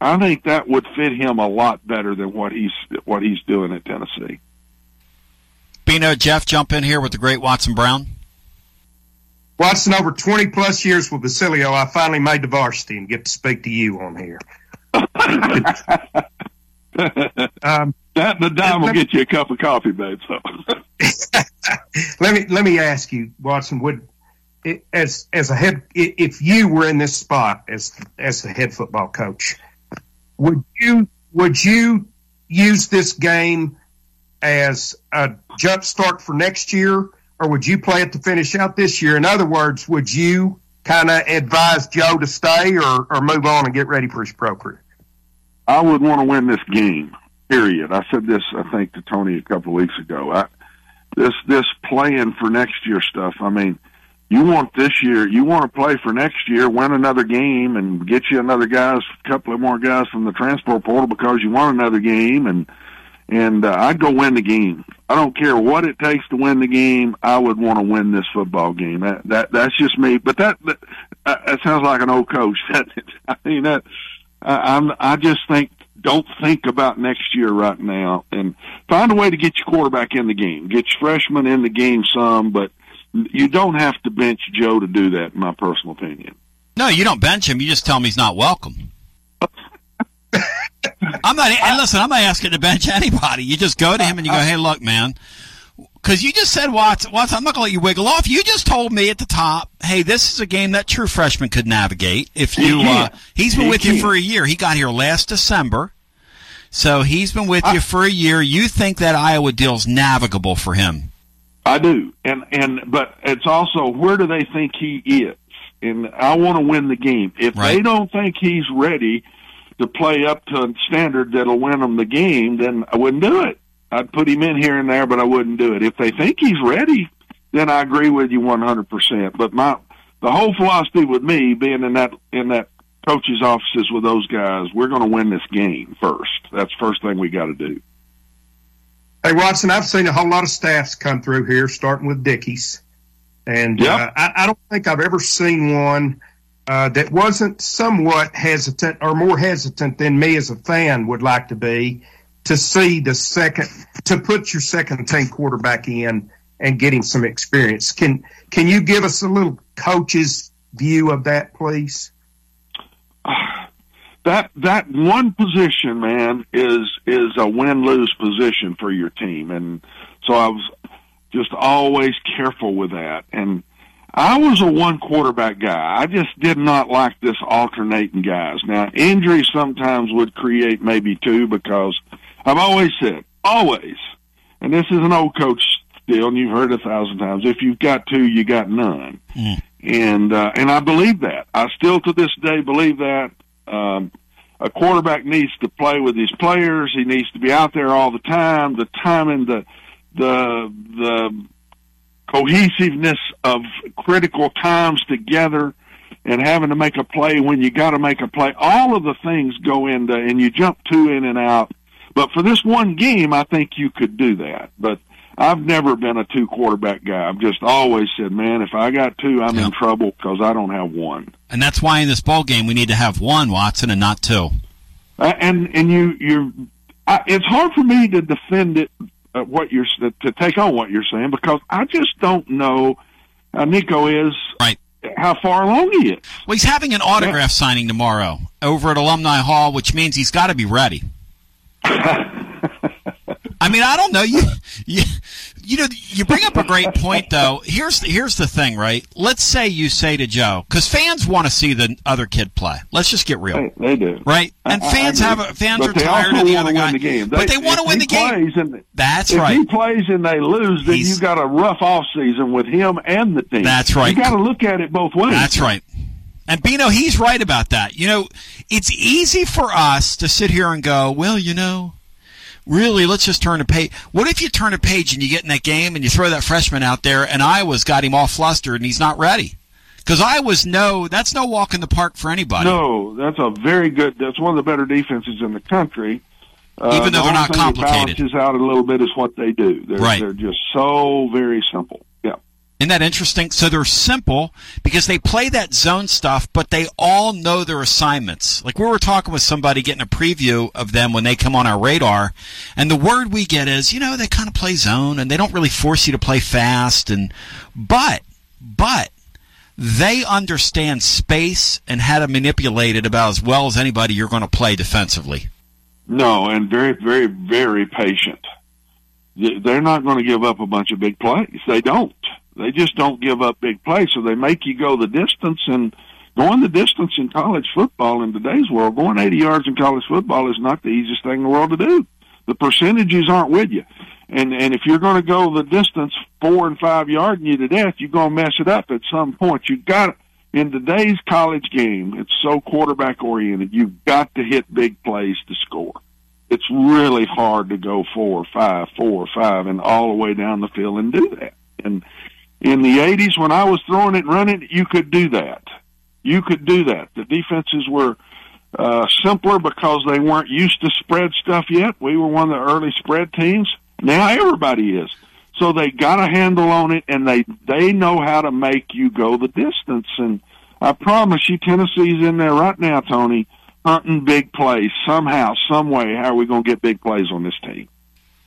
I think that would fit him a lot better than what he's what he's doing at Tennessee. Bino, Jeff, jump in here with the great Watson Brown. Watson, over 20 plus years with Basilio, I finally made the varsity and get to speak to you on here. um, that and the dime will get you a cup of coffee, babe. So let me let me ask you, Watson. Would as as a head, if you were in this spot as as a head football coach, would you would you use this game as a jump start for next year, or would you play it to finish out this year? In other words, would you kind of advise Joe to stay or, or move on and get ready for his pro career? I would want to win this game. Period. I said this, I think, to Tony a couple of weeks ago. I, this this playing for next year stuff. I mean, you want this year, you want to play for next year, win another game, and get you another guys, a couple of more guys from the transport portal because you want another game, and and uh, I'd go win the game. I don't care what it takes to win the game. I would want to win this football game. That that that's just me. But that that, that sounds like an old coach. I mean that. I, I'm. I just think. Don't think about next year right now, and find a way to get your quarterback in the game. Get your freshman in the game some, but you don't have to bench Joe to do that. In my personal opinion. No, you don't bench him. You just tell him he's not welcome. I'm not. And listen, I'm not asking to bench anybody. You just go to him and you go, "Hey, look, man." Because you just said, Watts, Watts, I'm not going to let you wiggle off. You just told me at the top, hey, this is a game that true freshman could navigate. If He you, uh, he's been He with you for a year. He got here last December. So he's been with you for a year. You think that Iowa deal's navigable for him? I do, and and but it's also where do they think he is? And I want to win the game. If Right. they don't think he's ready to play up to a standard that'll win them the game, then I wouldn't do it. I'd put him in here and there, but I wouldn't do it. If they think he's ready, then I agree with you one hundred percent. But my the whole philosophy with me being in that in that coach's offices with those guys, we're going to win this game first. That's first thing we got to do. Hey, Watson, I've seen a whole lot of staffs come through here, starting with Dickey's. And uh, I, I don't think I've ever seen one uh, that wasn't somewhat hesitant or more hesitant than me as a fan would like to be to see the second, to put your second team quarterback in and get him some experience. Can, can you give us a little coach's view of that, please? that that one position, man, is is a win lose position for your team, and so I was just always careful with that. And I was a one quarterback guy. I just did not like this alternating guys. Now injuries sometimes would create maybe two because I've always said always, and this is an old coach still, and you've heard it a thousand times. If you've got two, you got none and uh, and I believe that. I still to this day believe that. Um, a quarterback needs to play with his players. He needs to be out there all the time. The timing, the the the cohesiveness of critical times together, and having to make a play when you got to make a play. All of the things go into, and you jump two in and out. But for this one game, I think you could do that. But I've never been a two quarterback guy. I've just always said, man, if I got two, I'm in trouble because I don't have one. And that's why in this ball game we need to have one Watson and not two. Uh, and and you you, I, it's hard for me to defend it. Uh, what you're to take on what you're saying because I just don't know how Nico is. Right. How far along he is. Well, he's having an autograph signing tomorrow over at Alumni Hall, which means he's got to be ready. I mean, I don't know you. You, you know, you bring up a great point though. Here's here's the thing, right? Let's say you say to Joe, because fans want to see the other kid play. Let's just get real, They, they do. right? And I- I fans agree. have a, fans But are tired of the other guy, the game. but They- they want to win the game. and- That's if right. If he plays and they lose, then you got a rough off season with him and the team. That's right. You got to look at it both ways. That's right. And Bino, he's right about that. You know, it's easy for us to sit here and go, well, you know, really, let's just turn a page. What if you turn a page and you get in that game and you throw that freshman out there and Iowa's got him all flustered and he's not ready? Because Iowa's no, that's no walk in the park for anybody. No, that's a very good. That's one of the better defenses in the country. Uh, Even though the they're not that complicated. balances out a little bit is what they do. They're, Right. They're just so very simple. Isn't that interesting? So they're simple because they play that zone stuff, but they all know their assignments. Like we were talking with somebody getting a preview of them when they come on our radar, and the word we get is, you know, they kind of play zone and they don't really force you to play fast and but but they understand space and how to manipulate it about as well as anybody you're going to play defensively. No, and very, very, very patient. They're not going to give up a bunch of big plays. They don't. They just don't give up big plays. So they make you go the distance and going the distance in college football in today's world, going 80 yards in college football is not the easiest thing in the world to do. The percentages aren't with you. And, and if you're going to go the distance four and five yarding you to death, you're going to mess it up at some point. You've got in today's college game, it's so quarterback oriented. You've got to hit big plays to score. It's really hard to go four, five, four, five, and all the way down the field and do that. And in the '80s, when I was throwing it, and running, you could do that. You could do that. The defenses were uh, simpler because they weren't used to spread stuff yet. We were one of the early spread teams. Now everybody is. So they got a handle on it, and they they know how to make you go the distance. And I promise you, Tennessee's in there right now, Tony, hunting big plays somehow, some way. How are we going to get big plays on this team?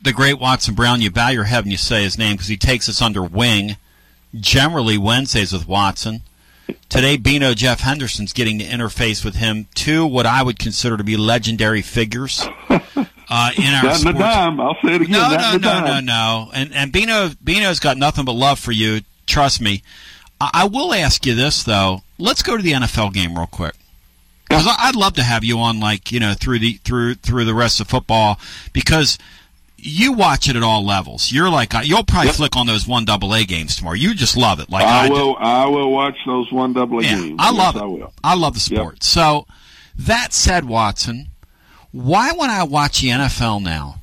the great Watson Brown. You bow your head and you say his name because he takes us under wing. Generally Wednesdays with Watson. Today, Bino Jeff Henderson's getting to interface with him. Two what I would consider to be legendary figures uh, in our a sports. dime. I'll say it again. No, no, no, no, no. And and Bino Bino's got nothing but love for you. Trust me. I, I will ask you this though. Let's go to the NFL game real quick. Because I'd love to have you on, like you know, through the through through the rest of football, because you watch it at all levels. You're like uh, you'll probably yep. flick on those one double A games tomorrow. You just love it. Like I, I will. Do. I will watch those one double A yeah, games. I love yes, it. I will. I love the sport. Yep. So that said, Watson, why when I watch the NFL now?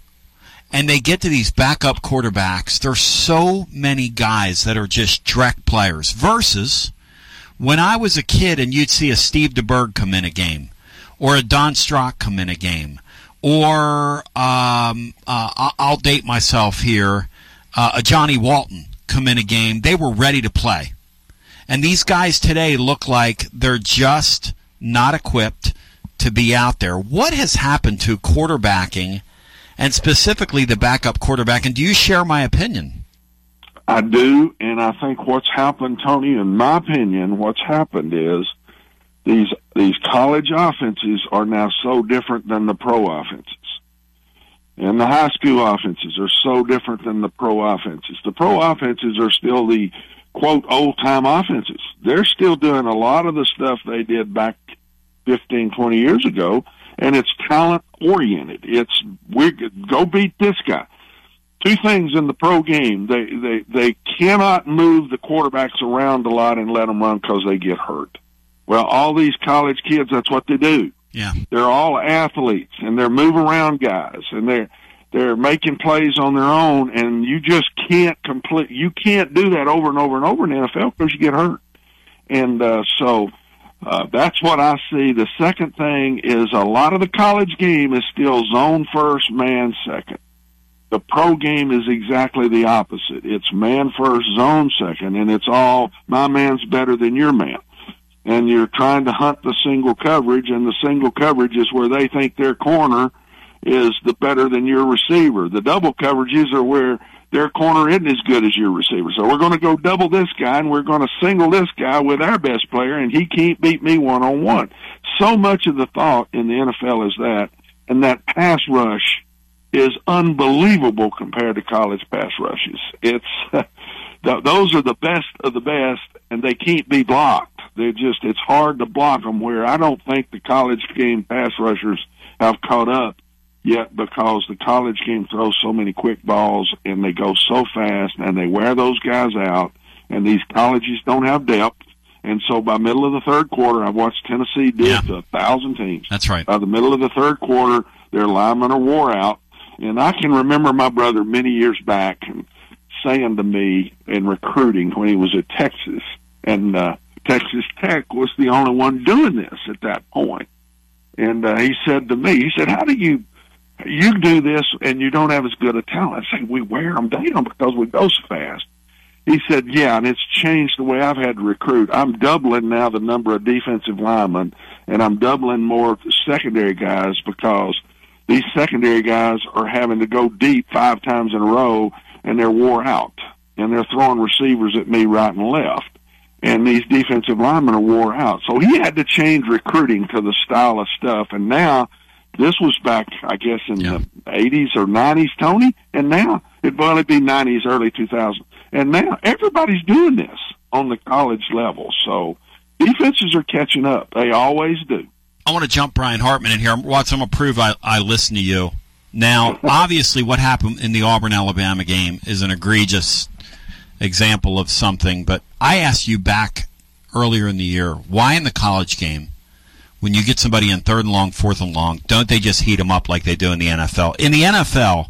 and they get to these backup quarterbacks, there's so many guys that are just direct players. Versus when I was a kid and you'd see a Steve DeBerg come in a game, or a Don Strock come in a game, or um, uh, I'll date myself here, uh, a Johnny Walton come in a game. They were ready to play. And these guys today look like they're just not equipped to be out there. What has happened to quarterbacking and specifically the backup quarterback? And do you share my opinion? I do, and I think what's happened, Tony, in my opinion, what's happened is these these college offenses are now so different than the pro offenses. And the high school offenses are so different than the pro offenses. The pro offenses are still the quote old time offenses. They're still doing a lot of the stuff they did back 15, 20 years ago, and it's talent oriented. It's we go beat this guy. Two things in the pro game: they they they cannot move the quarterbacks around a lot and let them run because they get hurt. Well, all these college kids, that's what they do. Yeah, they're all athletes and they're move around guys and they're they're making plays on their own, and you just can't complete. You can't do that over and over and over in the NFL because you get hurt. And uh, so uh, that's what I see. The second thing is a lot of the college game is still zone first, man second. The pro game is exactly the opposite. It's man first, zone second, and it's all my man's better than your man. And you're trying to hunt the single coverage, and the single coverage is where they think their corner is the better than your receiver. The double coverages are where their corner isn't as good as your receiver. So we're going to go double this guy and we're going to single this guy with our best player and he can't beat me one on one. So much of the thought in the NFL is that, and that pass rush is unbelievable compared to college pass rushes. It's, those are the best of the best and they can't be blocked. They're just, it's hard to block them where I don't think the college game pass rushers have caught up yet because the college game throws so many quick balls and they go so fast and they wear those guys out and these colleges don't have depth. And so by middle of the third quarter, I've watched Tennessee do yeah. it to a thousand teams. That's right. By the middle of the third quarter, their linemen are wore out. And I can remember my brother many years back saying to me in recruiting when he was at Texas, and uh, Texas Tech was the only one doing this at that point. And uh, he said to me, he said, "How do you you do this and you don't have as good a talent. I say, we wear them down because we go so fast. He said, yeah, and it's changed the way I've had to recruit. I'm doubling now the number of defensive linemen and I'm doubling more secondary guys because these secondary guys are having to go deep five times in a row and they're wore out and they're throwing receivers at me right and left. And these defensive linemen are wore out. So he had to change recruiting to the style of stuff. And now this was back, I guess, in yeah. the 80s or 90s, Tony, and now it'd probably be 90s, early 2000s. And now everybody's doing this on the college level. So defenses are catching up. They always do. I want to jump Brian Hartman in here. Watson, I'm going to prove I, I listen to you. Now, obviously, what happened in the Auburn Alabama game is an egregious example of something, but I asked you back earlier in the year why in the college game when you get somebody in third and long, fourth and long, don't they just heat them up like they do in the NFL? In the NFL,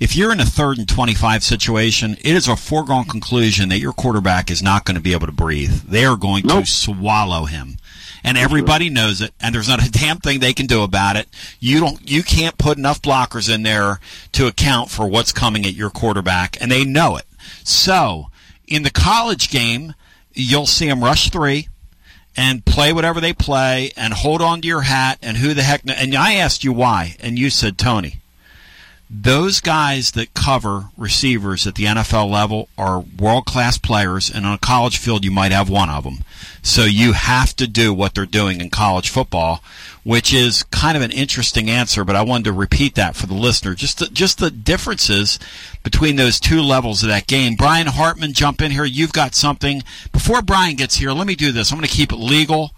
if you're in a third and 25 situation, it is a foregone conclusion that your quarterback is not going to be able to breathe. They are going nope. to swallow him. And everybody knows it, and there's not a damn thing they can do about it. You don't, you can't put enough blockers in there to account for what's coming at your quarterback, and they know it. So, in the college game, you'll see them rush three, and play whatever they play and hold on to your hat and who the heck. And I asked you why, and you said Tony. Those guys that cover receivers at the NFL level are world class players, and on a college field, you might have one of them. So you have to do what they're doing in college football, which is kind of an interesting answer, but I wanted to repeat that for the listener. Just the, just the differences between those two levels of that game. Brian Hartman, jump in here. You've got something. Before Brian gets here, let me do this. I'm going to keep it legal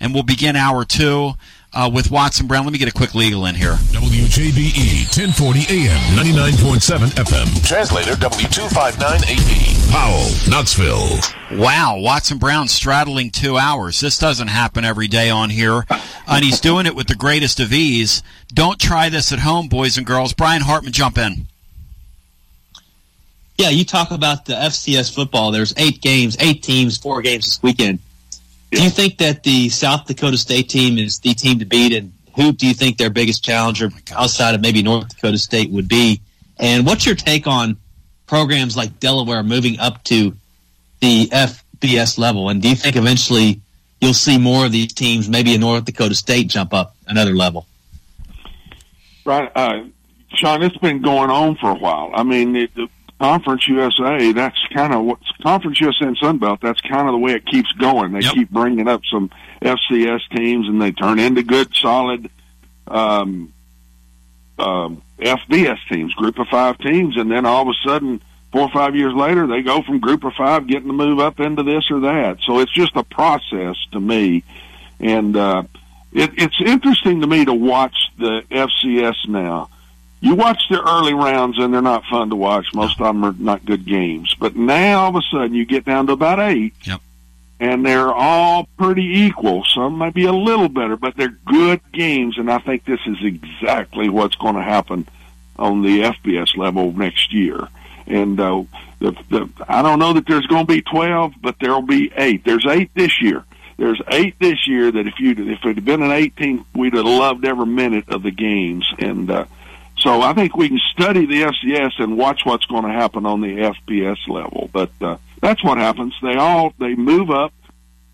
and we'll begin hour two uh, with Watson Brown. Let me get a quick legal in here. WJBE 1040 AM 99.7 FM. Translator W259AD. Powell, Knoxville. Wow, Watson Brown straddling two hours. This doesn't happen every day on here. And he's doing it with the greatest of ease. Don't try this at home, boys and girls. Brian Hartman, jump in. Yeah, you talk about the FCS football. There's eight games, eight teams, four games this weekend. Do you think that the South Dakota State team is the team to beat? And who do you think their biggest challenger outside of maybe North Dakota State would be? And what's your take on programs like Delaware moving up to the FBS level? And do you think eventually you'll see more of these teams, maybe in North Dakota State, jump up another level? Right, uh, Sean. It's been going on for a while. I mean, it, the Conference USA. That's kind of what Conference USA and Sun Belt. That's kind of the way it keeps going. They Yep. keep bringing up some FCS teams, and they turn into good, solid um, um, FBS teams, Group of Five teams, and then all of a sudden, four or five years later, they go from Group of Five getting to move up into this or that. So it's just a process to me, and uh, it, it's interesting to me to watch the FCS now. You watch the early rounds and they're not fun to watch. Most of them are not good games. But now all of a sudden you get down to about eight. Yep. And they're all pretty equal. Some might be a little better, but they're good games. And I think this is exactly what's going to happen on the FBS level next year. And uh, the, the, I don't know that there's going to be 12, but there'll be eight. There's eight this year. There's eight this year that if you if it had been an 18, we'd have loved every minute of the games. And uh, so I think we can study the FCS and watch what's going to happen on the FBS level. But uh, that's what happens. They all they move up.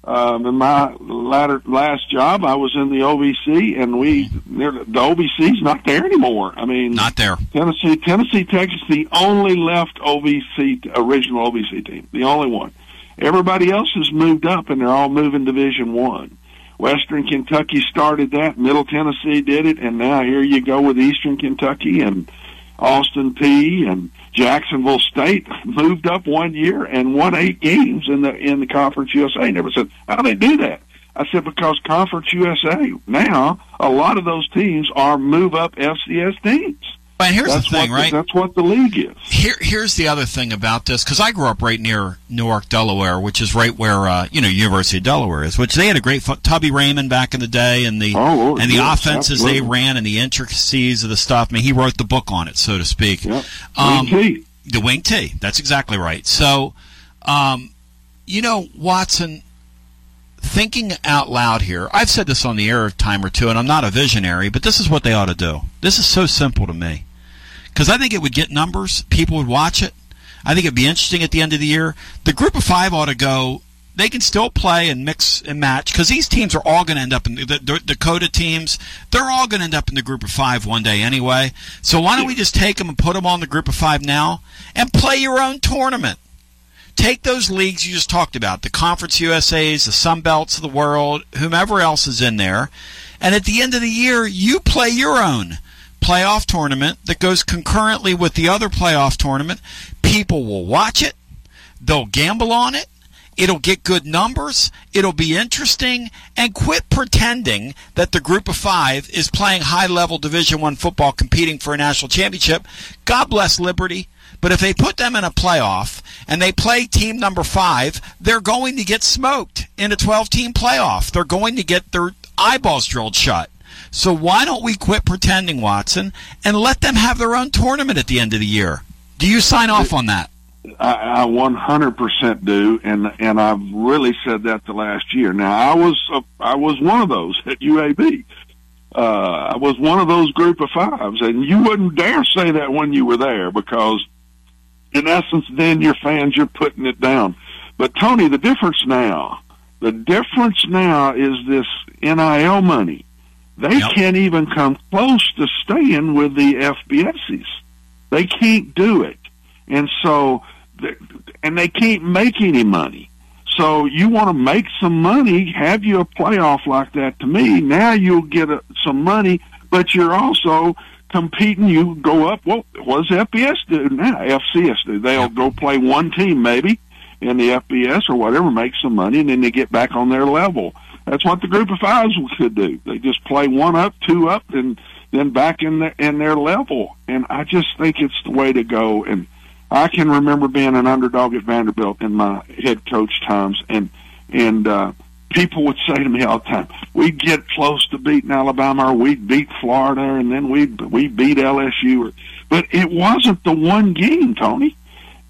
Um, in my latter last job, I was in the OVC, and we the OVC's not there anymore. I mean, not there. Tennessee, Tennessee, Texas, the only left OVC original OVC team, the only one. Everybody else has moved up, and they're all moving Division One. Western Kentucky started that. Middle Tennessee did it, and now here you go with Eastern Kentucky and Austin Peay and Jacksonville State moved up one year and won eight games in the in the Conference USA. Never said how they do that. I said because Conference USA now a lot of those teams are move up FCS teams. And here's that's the thing, right? that's what the league is. Here, here's the other thing about this, because I grew up right near Newark, Delaware, which is right where uh, you know University of Delaware is. Which they had a great Tubby Raymond back in the day, and the Oh, and the yes, offenses absolutely. they ran, and the intricacies of the stuff. I mean, he wrote the book on it, so to speak. Um, Wing T. The wing T. That's exactly right. So, um, you know, Watson, thinking out loud here, I've said this on the air a time or two, and I'm not a visionary, but this is what they ought to do. This is so simple to me. Because I think it would get numbers, people would watch it. I think it'd be interesting at the end of the year. The group of five ought to go. They can still play and mix and match because these teams are all going to end up in the, the Dakota teams. They're all going to end up in the group of five one day anyway. So why don't we just take them and put them on the group of five now and play your own tournament? take those leagues you just talked about, the Conference USAs, the Sun Belts of the world, whomever else is in there, and at the end of the year, you play your own playoff tournament that goes concurrently with the other playoff tournament. People will watch it, they'll gamble on it. It'll get good numbers. It'll be interesting, and quit pretending that the group of five is playing high-level Division One football, competing for a national championship. God bless Liberty. But if they put them in a playoff and they play team number five, they're going to get smoked in a 12 team playoff. They're going to get their eyeballs drilled shut. So why don't we quit pretending, Watson, and let them have their own tournament at the end of the year? Do you sign off on that? I, I 100% do, and and I've really said that the last year. Now I was uh, I was one of those at UAB. Uh, I was one of those group of fives, and you wouldn't dare say that when you were there because, in essence, then your fans you're putting it down. But Tony, the difference now, the difference now is this NIL money. They can't even come close to staying with the FBSs. They can't do it, and so and they can't make any money. So you want to make some money, have you a playoff like that to me, now you'll get a, some money, but you're also competing. You go up. Well, what does FBS do now? FCS do. They'll go play one team maybe in the FBS or whatever, make some money, and then they get back on their level. That's what the group of fives could do. They just play one up, two up, and then back in their in their level. And I just think it's the way to go. And I can remember being an underdog at Vanderbilt in my head coach times, and and uh, people would say to me all the time, "We'd get close to beating Alabama, or we'd beat Florida, and then we we beat LSU." Or, but it wasn't the one game, Tony.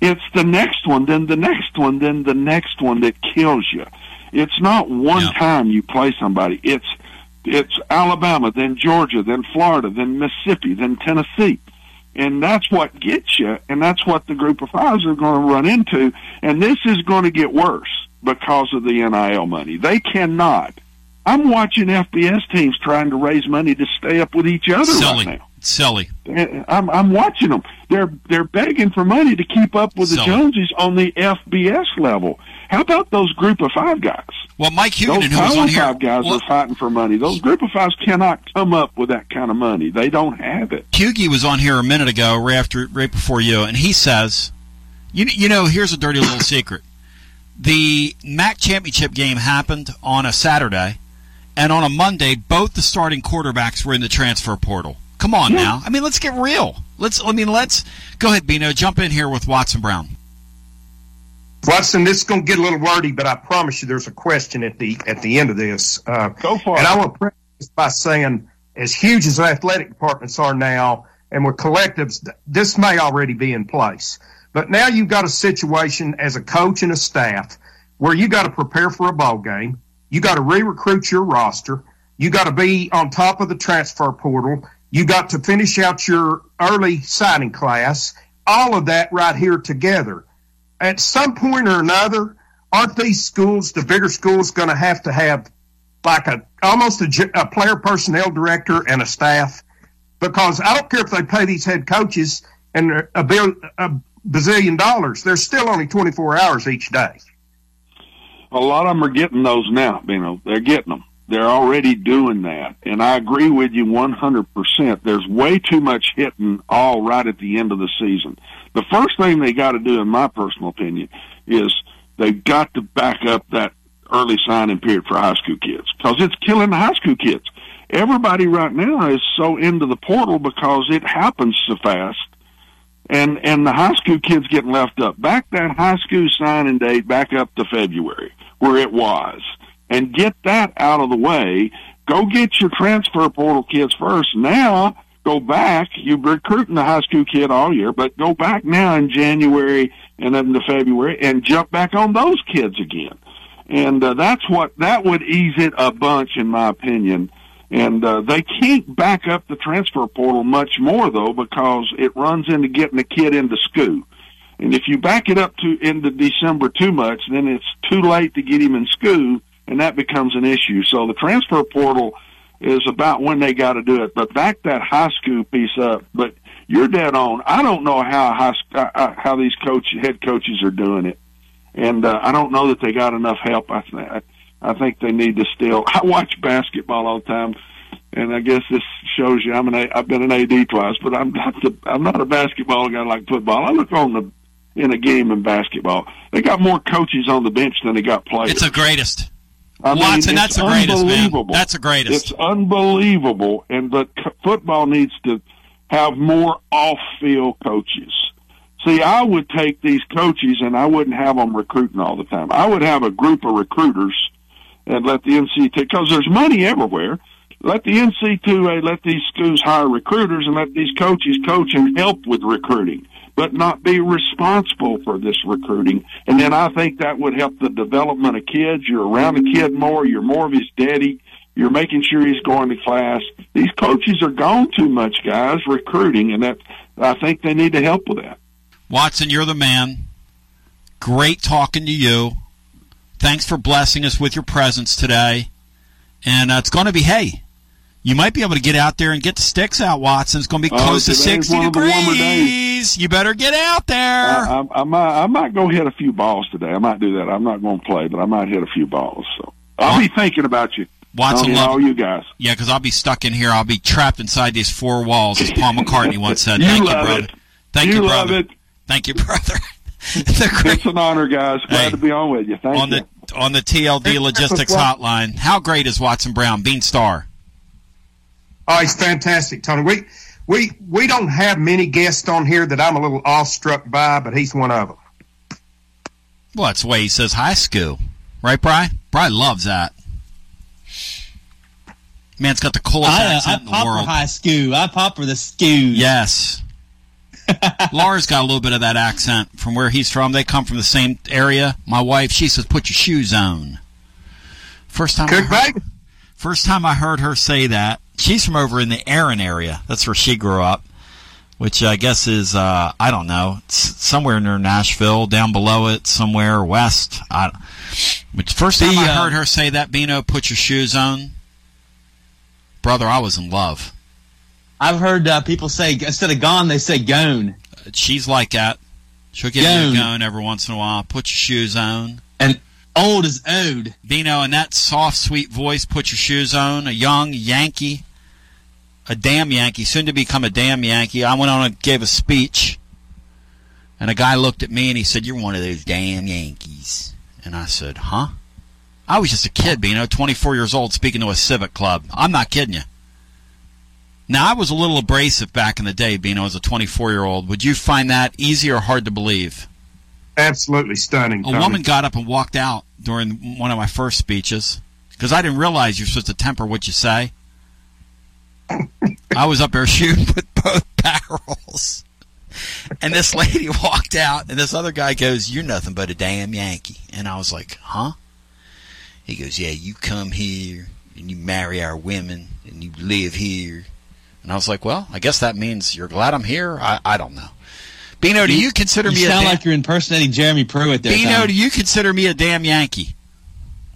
It's the next one, then the next one, then the next one that kills you. It's not one yeah. time you play somebody. It's it's Alabama, then Georgia, then Florida, then Mississippi, then Tennessee. And that's what gets you, and that's what the group of fives are going to run into. And this is going to get worse because of the NIL money. They cannot. I'm watching FBS teams trying to raise money to stay up with each other Silly. right now. Silly. Eh, I'm I'm watching them. They're they're begging for money to keep up with the Joneses on the FBS level. How about those group of five guys? Well, Mike Huguenin, those Power on here, five guys well, are fighting for money. Those group of fives cannot come up with that kind of money. They don't have it. Hughie was on here a minute ago, right after, right before you, and he says, "You you know, here's a dirty little secret. The MAC championship game happened on a Saturday, and on a Monday, both the starting quarterbacks were in the transfer portal. Come on Yeah. now. I mean, let's get real. Let's. I mean, let's go ahead, Bino. Jump in here with Watson Brown. Watson, this is going to get a little wordy, but I promise you there's a question at the at the end of this. Uh, Go for and it. I want to preface by saying, as huge as athletic departments are now, and with collectives, this may already be in place. But now you've got a situation as a coach and a staff where you got to prepare for a ball game. You got to re-recruit your roster. You got to be on top of the transfer portal. You got to finish out your early signing class. All of that right here together at some point or another, aren't these schools, the bigger schools, going to have to have like a almost a, a player personnel director and a staff? Because I don't care if they pay these head coaches and a, bill, a bazillion dollars, they're still only 24 hours each day. A lot of them are getting those now. You know, they're getting them. They're already doing that, and I agree with you 100%. There's way too much hitting all right at the end of the season. The first thing they got to do, in my personal opinion, is they've got to back up that early signing period for high school kids because it's killing the high school kids. Everybody right now is so into the portal because it happens so fast and and the high school kids getting left up. Back that high school signing date back up to February where it was, and get that out of the way. Go get your transfer portal kids first. Now go back. You're recruiting the high school kid all year, but go back now in January and then to February and jump back on those kids again. And uh, that's what that would ease it a bunch, in my opinion. And uh, they can't back up the transfer portal much more though, because it runs into getting the kid into school. And if you back it up to into December too much, then it's too late to get him in school, and that becomes an issue. So the transfer portal is about when they got to do it. But back that high school piece up. But you're dead on. I don't know how high, uh, uh, how these coach head coaches are doing it, and uh, I don't know that they got enough help. I th- I think they need to still. I watch basketball all the time, and I guess this shows you I'm an A, I've been an AD twice, but I'm not the, I'm not a basketball guy like football. I look on the in a game in basketball. They got more coaches on the bench than they got players. It's the greatest. I mean, Watson, it's that's the greatest, man. That's the greatest. It's unbelievable, and but c- football needs to have more off-field coaches. See, I would take these coaches and I wouldn't have them recruiting all the time. I would have a group of recruiters and let the NCAA because there's money everywhere. Let the NCAA let these schools hire recruiters and let these coaches coach and help with recruiting, but not be responsible for this recruiting. And then I think that would help the development of kids. You're around the kid more. You're more of his daddy. You're making sure he's going to class. These coaches are gone too much, guys, recruiting, and that I think they need to help with that. Watson, you're the man. Great talking to you. Thanks for blessing us with your presence today. And uh, it's going to be, hey, you might be able to get out there and get the sticks out, Watson. It's going to be Oh, close to today's 60 one of the warmer degrees. You better get out there. I, I, I might I might go hit a few balls today. I might do that. I'm not going to play, but I might hit a few balls. So I'll be thinking about you. Watson, love- all you guys. Yeah, because I'll be stuck in here. I'll be trapped inside these four walls, as Paul McCartney once said. You Thank you, love brother. it. Thank You you, love brother. it. Thank you, brother. It's an honor, guys. Glad Hey, to be on with you. Thank on you. the on the TLD Logistics Hotline. How great is Watson Brown, Bean Star? Oh, he's fantastic, Tony. We we we don't have many guests on here that I'm a little awestruck by, but he's one of them. Well, that's the way he says high school, right, Bry? Bry loves that. Man, it's got the coolest I, uh, accent I in the pop world. for high school. I pop for the school. Yes. Laura's got a little bit of that accent from where he's from. They come from the same area. My wife, she says, "Put your shoes on." First time, I heard, first time I heard her say that. She's from over in the Erin area. That's where she grew up, which I guess is uh, I don't know, it's somewhere near Nashville, down below it, somewhere west. I, but first time The, I uh, heard her say that, Bino, "Put your shoes on," brother, I was in love. I've heard uh, people say instead of gone, they say gone. She's like that. She'll give Gone. you a gun every once in a while. Put your shoes on. And old is owed. Bino, in that soft, sweet voice, put your shoes on. A young Yankee, a damn Yankee, soon to become a damn Yankee. I went on and gave a speech, and a guy looked at me and he said, "You're one of those damn Yankees." And I said, "Huh?" I was just a kid, Bino, 24 years old, speaking to a civic club. I'm not kidding you. Now, I was a little abrasive back in the day, Bino, as a 24 year old. Would you find that easy or hard to believe? Absolutely stunning. A Tony. woman got up and walked out during one of my first speeches because I didn't realize you're supposed to temper what you say. I was up there shooting with both barrels. And this lady walked out, and this other guy goes, You're nothing but a damn Yankee. And I was like, Huh? He goes, Yeah, you come here and you marry our women and you live here. And I was like, Well, I guess that means you're glad I'm here? I, I don't know. Bino, do you consider you me a sound damn- like you're impersonating Jeremy Pruitt there. Bino, Tom. do you consider me a damn Yankee?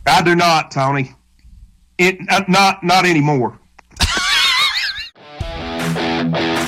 I do not, Tony. It uh, not not anymore.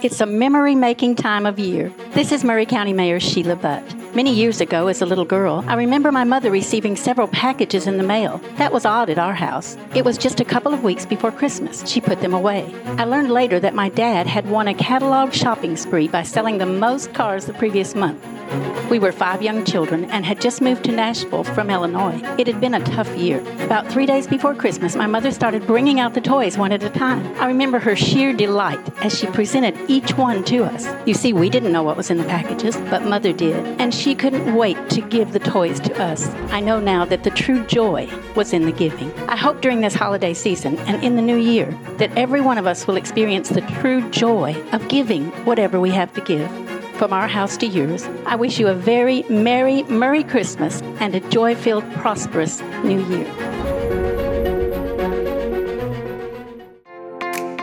It's a memory making time of year. This is Maury County Mayor Sheila Butt. Many years ago, as a little girl, I remember my mother receiving several packages in the mail. That was odd at our house. It was just a couple of weeks before Christmas. She put them away. I learned later that my dad had won a catalog shopping spree by selling the most cars the previous month. We were five young children and had just moved to Nashville from Illinois. It had been a tough year. About three days before Christmas, my mother started bringing out the toys one at a time. I remember her sheer delight as she presented each one to us. You see, we didn't know what was in the packages, but mother did, and she couldn't wait to give the toys to us. I know now that the true joy was in the giving. I hope during this holiday season and in the new year that every one of us will experience the true joy of giving whatever we have to give from our house to yours. I wish you a very merry, merry Christmas and a joy filled, prosperous new year.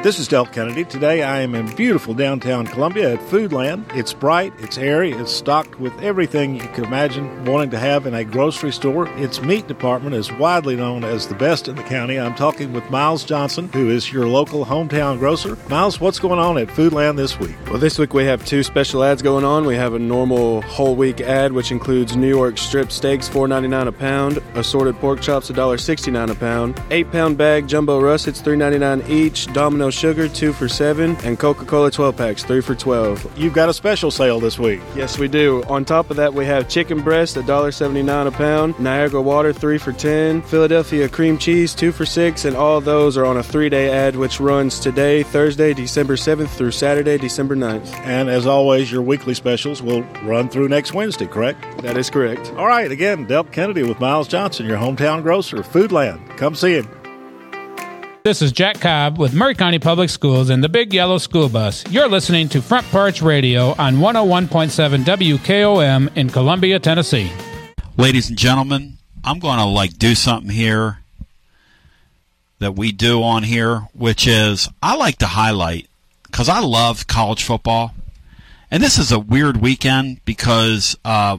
This is Del Kennedy. Today I am in beautiful downtown Columbia at Foodland. It's bright, it's airy, it's stocked with everything you could imagine wanting to have in a grocery store. Its meat department is widely known as the best in the county. I'm talking with Miles Johnson, who is your local hometown grocer. Miles, what's going on at Foodland this week? Well, this week we have two special ads going on. We have a normal whole week ad, which includes New York strip steaks, $4.99 a pound, assorted pork chops, $1.69 a pound, eight pound bag jumbo russets, $3.99 each, Domino sugar, two for seven, and Coca Cola 12 packs, three for 12. You've got a special sale this week. Yes, we do. On top of that, we have chicken breast, $1.79 a pound, Niagara water, three for 10, Philadelphia cream cheese, two for six, and all those are on a three day ad which runs today, Thursday, December 7th through Saturday, December 9th. And as always, your weekly specials will run through next Wednesday, correct? That is correct. All right, again, Del Kennedy with Miles Johnson, your hometown grocer, Foodland. Come see him. This is Jack Cobb with Maury County Public Schools and the Big Yellow School Bus. You're listening to Front Porch Radio on 101.7 WKOM in Columbia, Tennessee. Ladies and gentlemen, I'm going to like do something here that we do on here, which is I like to highlight because I love college football. And this is a weird weekend because uh,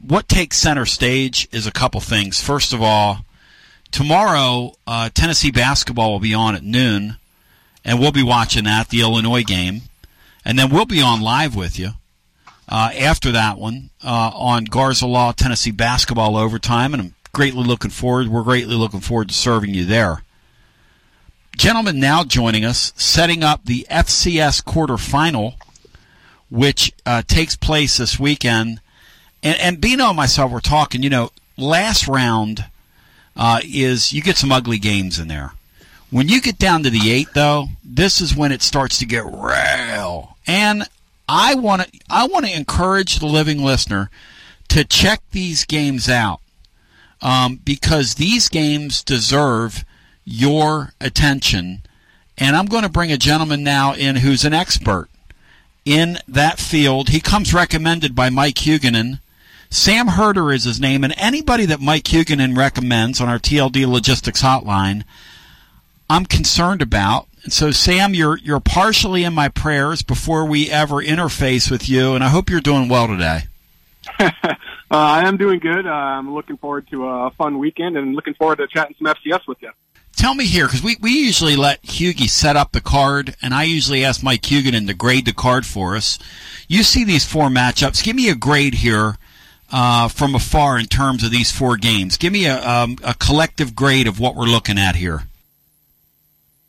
what takes center stage is a couple things. First of all, tomorrow uh, Tennessee basketball will be on at noon, and we'll be watching that, the Illinois game, and then we'll be on live with you uh, after that one uh, on Garza Law Tennessee basketball overtime, and I'm greatly looking forward. We're greatly looking forward to serving you there. Gentlemen, now joining us, setting up the FCS quarterfinal, which uh, takes place this weekend. And, and Bino and myself were talking. You know, last round uh, is you get some ugly games in there. When you get down to the eight, though, this is when it starts to get real. And I want to I want to encourage the living listener to check these games out um, because these games deserve your attention. And I'm going to bring a gentleman now in who's an expert in that field. He comes recommended by Mike Huguenin. Sam Herder is his name, and anybody that Mike Huguenin recommends on our TLD Logistics Hotline, I'm concerned about. And so, Sam, you're you're partially in my prayers before we ever interface with you, and I hope you're doing well today. uh, I am doing good. Uh, I'm looking forward to a fun weekend and looking forward to chatting some FCS with you. Tell me here, because we, we usually let Hughie set up the card, and I usually ask Mike Huguenin to grade the card for us. You see these four matchups. Give me a grade here uh, from afar in terms of these four games. Give me a, um, a collective grade of what we're looking at here.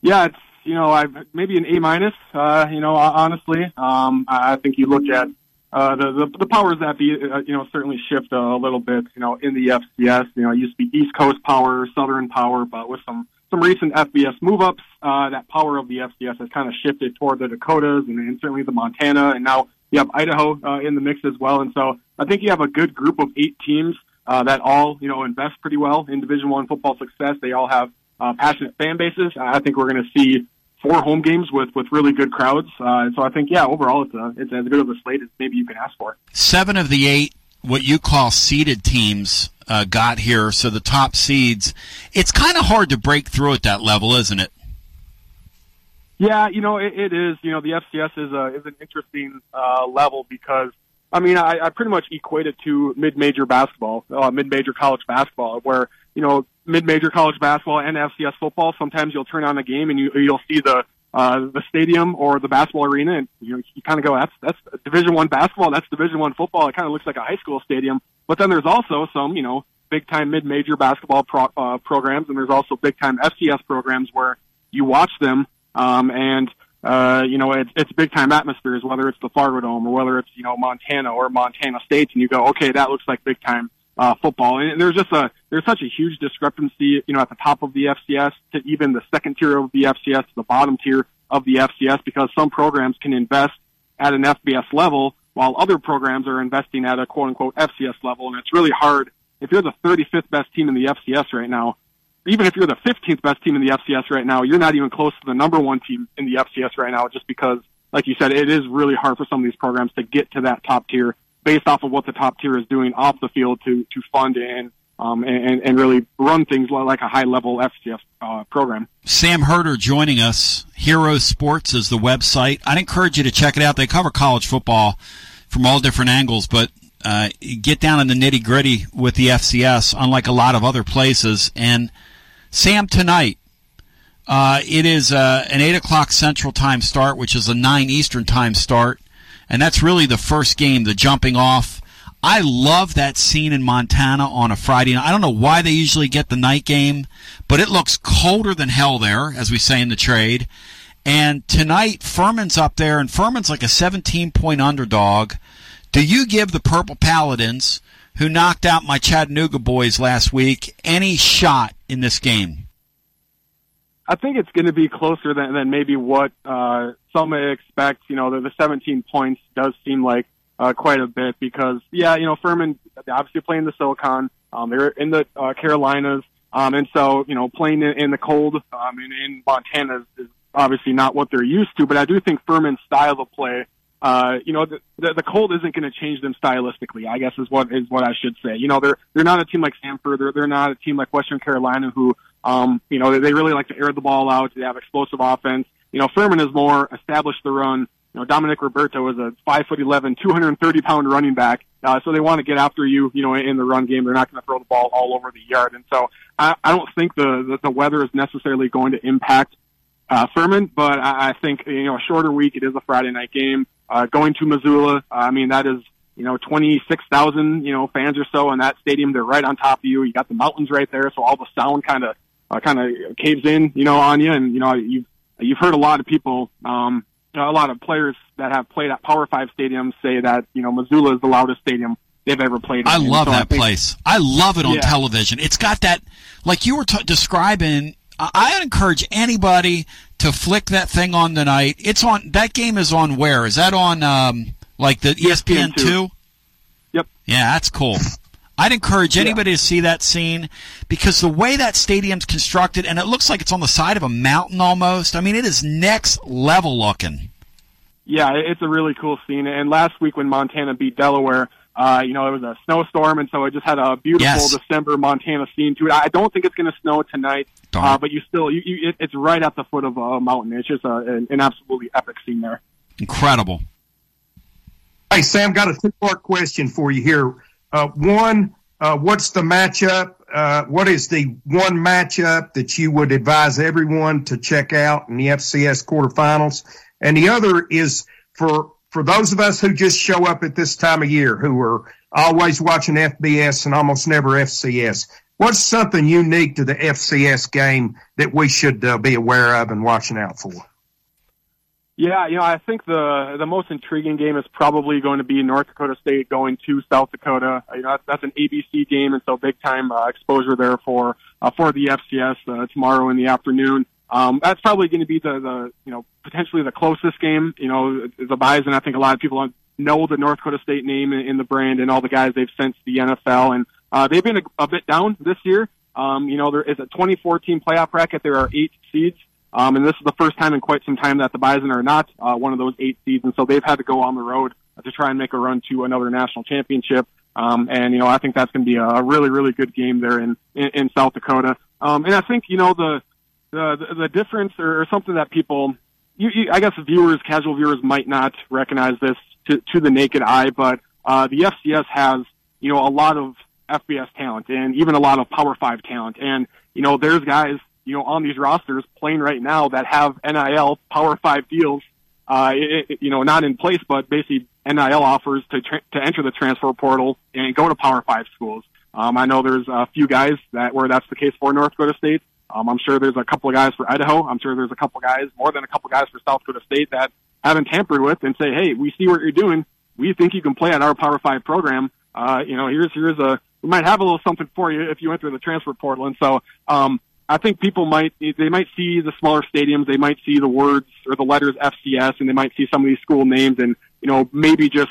Yeah, it's you know I've maybe an A minus. Uh, you know, honestly, um, I think you look at uh, the, the the powers that be. Uh, you know, certainly shift a, little bit. You know, in the FCS, you know, it used to be East Coast power, Southern power, but with some some recent FBS move ups, uh, that power of the FCS has kind of shifted toward the Dakotas and, and certainly the Montana, and now you have Idaho uh, in the mix as well. And so I think you have a good group of eight teams uh, that all you know invest pretty well in Division One football success. They all have uh, passionate fan bases. I think we're going to see four home games with with really good crowds. Uh, so I think yeah, overall it's a, it's as good of a slate as maybe you can ask for. Seven of the eight what you call seeded teams uh, got here. So the top seeds, it's kind of hard to break through at that level, isn't it? Yeah, you know it, it is. You know the FCS is a is an interesting uh, level because I mean I, I pretty much equate it to mid-major basketball, uh, mid-major college basketball, where you know mid-major college basketball and FCS football. Sometimes you'll turn on a game and you you'll see the uh, the stadium or the basketball arena, and you know you kind of go, that's that's Division One basketball, that's Division One football. It kind of looks like a high school stadium. But then there's also some you know big time mid-major basketball pro, uh, programs, and there's also big time FCS programs where you watch them um, and, uh, you know, it's, it's big time atmospheres, whether it's the Fargo Dome or whether it's, you know, Montana or Montana State. And you go, okay, that looks like big time, uh, football. And there's just a, there's such a huge discrepancy, you know, at the top of the FCS to even the second tier of the FCS to the bottom tier of the FCS because some programs can invest at an FBS level while other programs are investing at a quote unquote FCS level. And it's really hard. If you're the 35th best team in the FCS right now, even if you're the 15th best team in the FCS right now, you're not even close to the number one team in the FCS right now, just because, like you said, it is really hard for some of these programs to get to that top tier based off of what the top tier is doing off the field to to fund and um, and, and really run things like a high level FCS uh, program. Sam Herder joining us. Hero Sports is the website. I'd encourage you to check it out. They cover college football from all different angles, but uh, get down in the nitty gritty with the FCS, unlike a lot of other places. And Sam, tonight, uh, it is uh, an 8 o'clock Central Time start, which is a 9 Eastern Time start. And that's really the first game, the jumping off. I love that scene in Montana on a Friday night. I don't know why they usually get the night game, but it looks colder than hell there, as we say in the trade. And tonight, Furman's up there, and Furman's like a 17 point underdog. Do you give the Purple Paladins, who knocked out my Chattanooga boys last week, any shot in this game? I think it's going to be closer than, than maybe what uh, some expect. You know, the, the 17 points does seem like uh, quite a bit because, yeah, you know, Furman obviously playing the SoCon. Um, they're in the uh, Carolinas, um, and so you know, playing in, in the cold um, in, in Montana is, is obviously not what they're used to. But I do think Furman's style of play uh, you know, the, the, the cold isn't going to change them stylistically. I guess is what is what I should say. You know, they're they're not a team like Samford. They're they're not a team like Western Carolina who, um, you know, they, really like to air the ball out. They have explosive offense. You know, Furman is more established the run. You know, Dominic Roberto is a five foot eleven, two hundred and thirty pound running back. Uh, so they want to get after you, you know, in the run game. They're not going to throw the ball all over the yard. And so I, I don't think the, the the weather is necessarily going to impact uh, Furman, but I, I think you know a shorter week. It is a Friday night game. Uh, going to Missoula, I mean, that is, you know, 26,000, you know, fans or so in that stadium. They're right on top of you. You got the mountains right there. So all the sound kind of, uh, kind of caves in, you know, on you. And, you know, you've, you've heard a lot of people, um, a lot of players that have played at Power Five stadiums say that, you know, Missoula is the loudest stadium they've ever played. In. I love so that I think, place. I love it on yeah. television. It's got that, like you were t- describing. I encourage anybody to flick that thing on tonight. It's on. That game is on where? Is that on um, like the ESPN two? Yep. Yeah, that's cool. I'd encourage anybody yeah. to see that scene because the way that stadium's constructed, and it looks like it's on the side of a mountain almost. I mean, it is next level looking. Yeah, it's a really cool scene. And last week when Montana beat Delaware, uh, you know, it was a snowstorm, and so it just had a beautiful yes. December Montana scene to it. I don't think it's going to snow tonight, uh, but you still, you, you, it, it's right at the foot of a mountain. It's just a, an, an absolutely epic scene there. Incredible. Hey, Sam, got a two part question for you here. Uh, one, uh, what's the matchup uh, what is the one matchup that you would advise everyone to check out in the FCS quarterfinals? And the other is for for those of us who just show up at this time of year, who are always watching FBS and almost never FCS. What's something unique to the FCS game that we should uh, be aware of and watching out for? Yeah, you know, I think the the most intriguing game is probably going to be North Dakota State going to South Dakota. You know, that's, that's an ABC game, and so big time uh, exposure there for uh, for the FCS uh, tomorrow in the afternoon. Um, that's probably going to be the the you know potentially the closest game. You know, the Bison. I think a lot of people know the North Dakota State name in the brand and all the guys they've sent to the NFL, and uh, they've been a, a bit down this year. Um, you know, there is a 2014 playoff bracket. There are eight seeds. Um, and this is the first time in quite some time that the Bison are not uh, one of those eight seeds, and so they've had to go on the road to try and make a run to another national championship. Um, and you know, I think that's going to be a really, really good game there in in, in South Dakota. Um, and I think you know the the the difference or, something that people, you, you, I guess, viewers, casual viewers might not recognize this to to the naked eye, but uh, the FCS has you know a lot of FBS talent and even a lot of Power Five talent, and you know, there's guys you know, on these rosters playing right now that have NIL Power Five deals, uh, it, it, you know, not in place, but basically NIL offers to tra- to enter the transfer portal and go to Power Five schools. Um, I know there's a few guys that where that's the case for North Dakota State. Um, I'm sure there's a couple of guys for Idaho. I'm sure there's a couple of guys, more than a couple of guys for South Dakota State that haven't tampered with and say, hey, we see what you're doing. We think you can play at our Power Five program. Uh, you know, here's here's a we might have a little something for you if you enter the transfer portal. And so, um, I think people might they might see the smaller stadiums, they might see the words or the letters FCS, and they might see some of these school names, and you know maybe just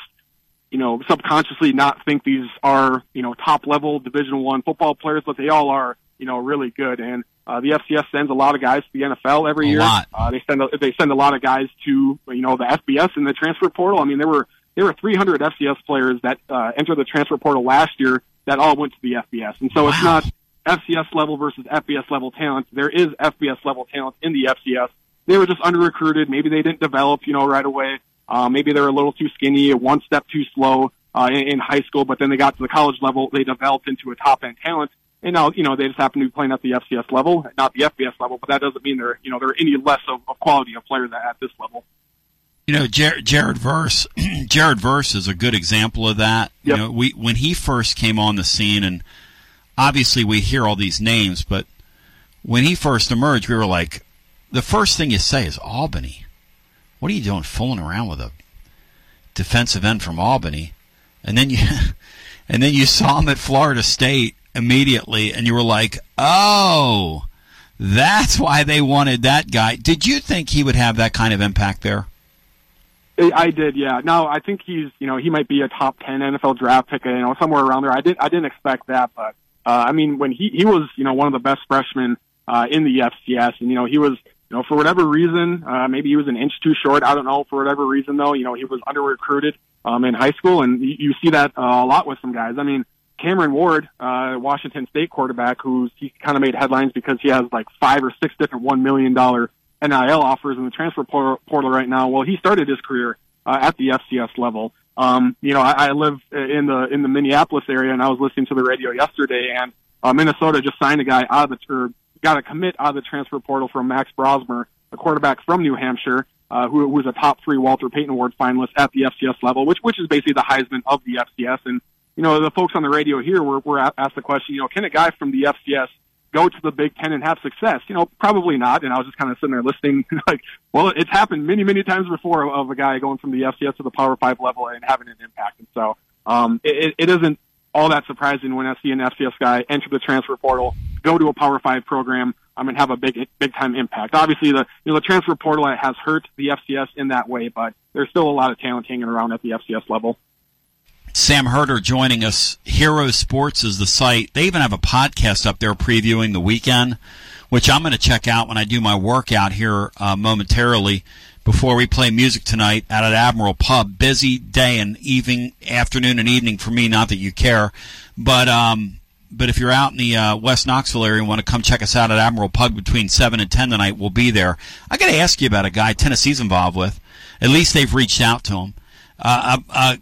you know subconsciously not think these are you know top level Division One football players, but they all are you know really good. And uh, the FCS sends a lot of guys to the NFL every a year. Lot. Uh, they send a, they send a lot of guys to you know the FBS and the transfer portal. I mean there were there were 300 FCS players that uh, entered the transfer portal last year that all went to the FBS, and so wow. it's not FCS level versus FBS level talent. There is FBS level talent in the FCS. They were just under recruited. Maybe they didn't develop, you know, right away. Uh, maybe they were a little too skinny, one step too slow uh, in, in high school. But then they got to the college level, they developed into a top end talent. And now, you know, they just happen to be playing at the FCS level, not the FBS level. But that doesn't mean they're, you know, they're any less of, of quality of players at, at this level. You know, Jared, Jared Verse, Jared Verse is a good example of that. Yep. You know, we when he first came on the scene and obviously we hear all these names, but when he first emerged, we were like, the first thing you say is Albany. What are you doing fooling around with a defensive end from Albany? And then you and then you saw him at Florida State immediately and you were like, "Oh, that's why they wanted that guy." Did you think he would have that kind of impact there? I did, yeah. No, I think he's, you know, he might be a top ten NFL draft pick, you know, somewhere around there. I didn't, I didn't expect that, but uh, I mean, when he he was you know one of the best freshmen uh, in the FCS, and you know he was you know for whatever reason, uh, maybe he was an inch too short. I don't know for whatever reason though. You know he was under recruited um, in high school, and you, you see that uh, a lot with some guys. I mean. Cameron Ward, uh, Washington State quarterback, who's he kind of made headlines because he has like five or six different one million dollar NIL offers in the transfer portal right now. Well, he started his career uh, at the FCS level. Um, you know, I, I live in the in the Minneapolis area, and I was listening to the radio yesterday, and uh, Minnesota just signed a guy out of the or got a commit out of the transfer portal from Max Brosmer, a quarterback from New Hampshire, uh, who, who was a top three Walter Payton Award finalist at the FCS level, which which is basically the Heisman of the FCS. And you know, the folks on the radio here were were asked the question, you know, can a guy from the FCS go to the Big Ten and have success? You know, probably not. And I was just kind of sitting there listening, like, well, it's happened many, many times before of a guy going from the FCS to the Power Five level and having an impact. And so, um, it, it isn't all that surprising when I see an FCS guy enter the transfer portal, go to a Power Five program, um, and have a big, big time impact. Obviously, the you know the transfer portal has hurt the FCS in that way, but there's still a lot of talent hanging around at the FCS level. Sam Herder joining us. Hero Sports is the site. They even have a podcast up there previewing the weekend, which I'm going to check out when I do my workout here uh, momentarily before we play music tonight at Admiral Pub. Busy day and evening, afternoon and evening for me. Not that you care, but um, but if you're out in the uh, West Knoxville area and want to come check us out at Admiral Pub between seven and ten tonight, we'll be there. I got to ask you about a guy Tennessee's involved with. At least they've reached out to him. Uh, uh,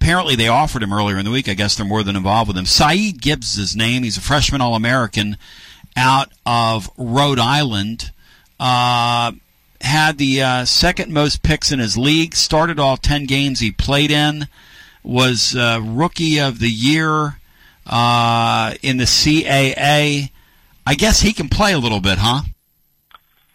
apparently they offered him earlier in the week. I guess they're more than involved with him. Saeed Gibbs is his name. He's a freshman All American out of Rhode Island. Uh, had the uh, second most picks in his league. Started all ten games he played in. Was uh, rookie of the year uh, in the CAA. I guess he can play a little bit, huh?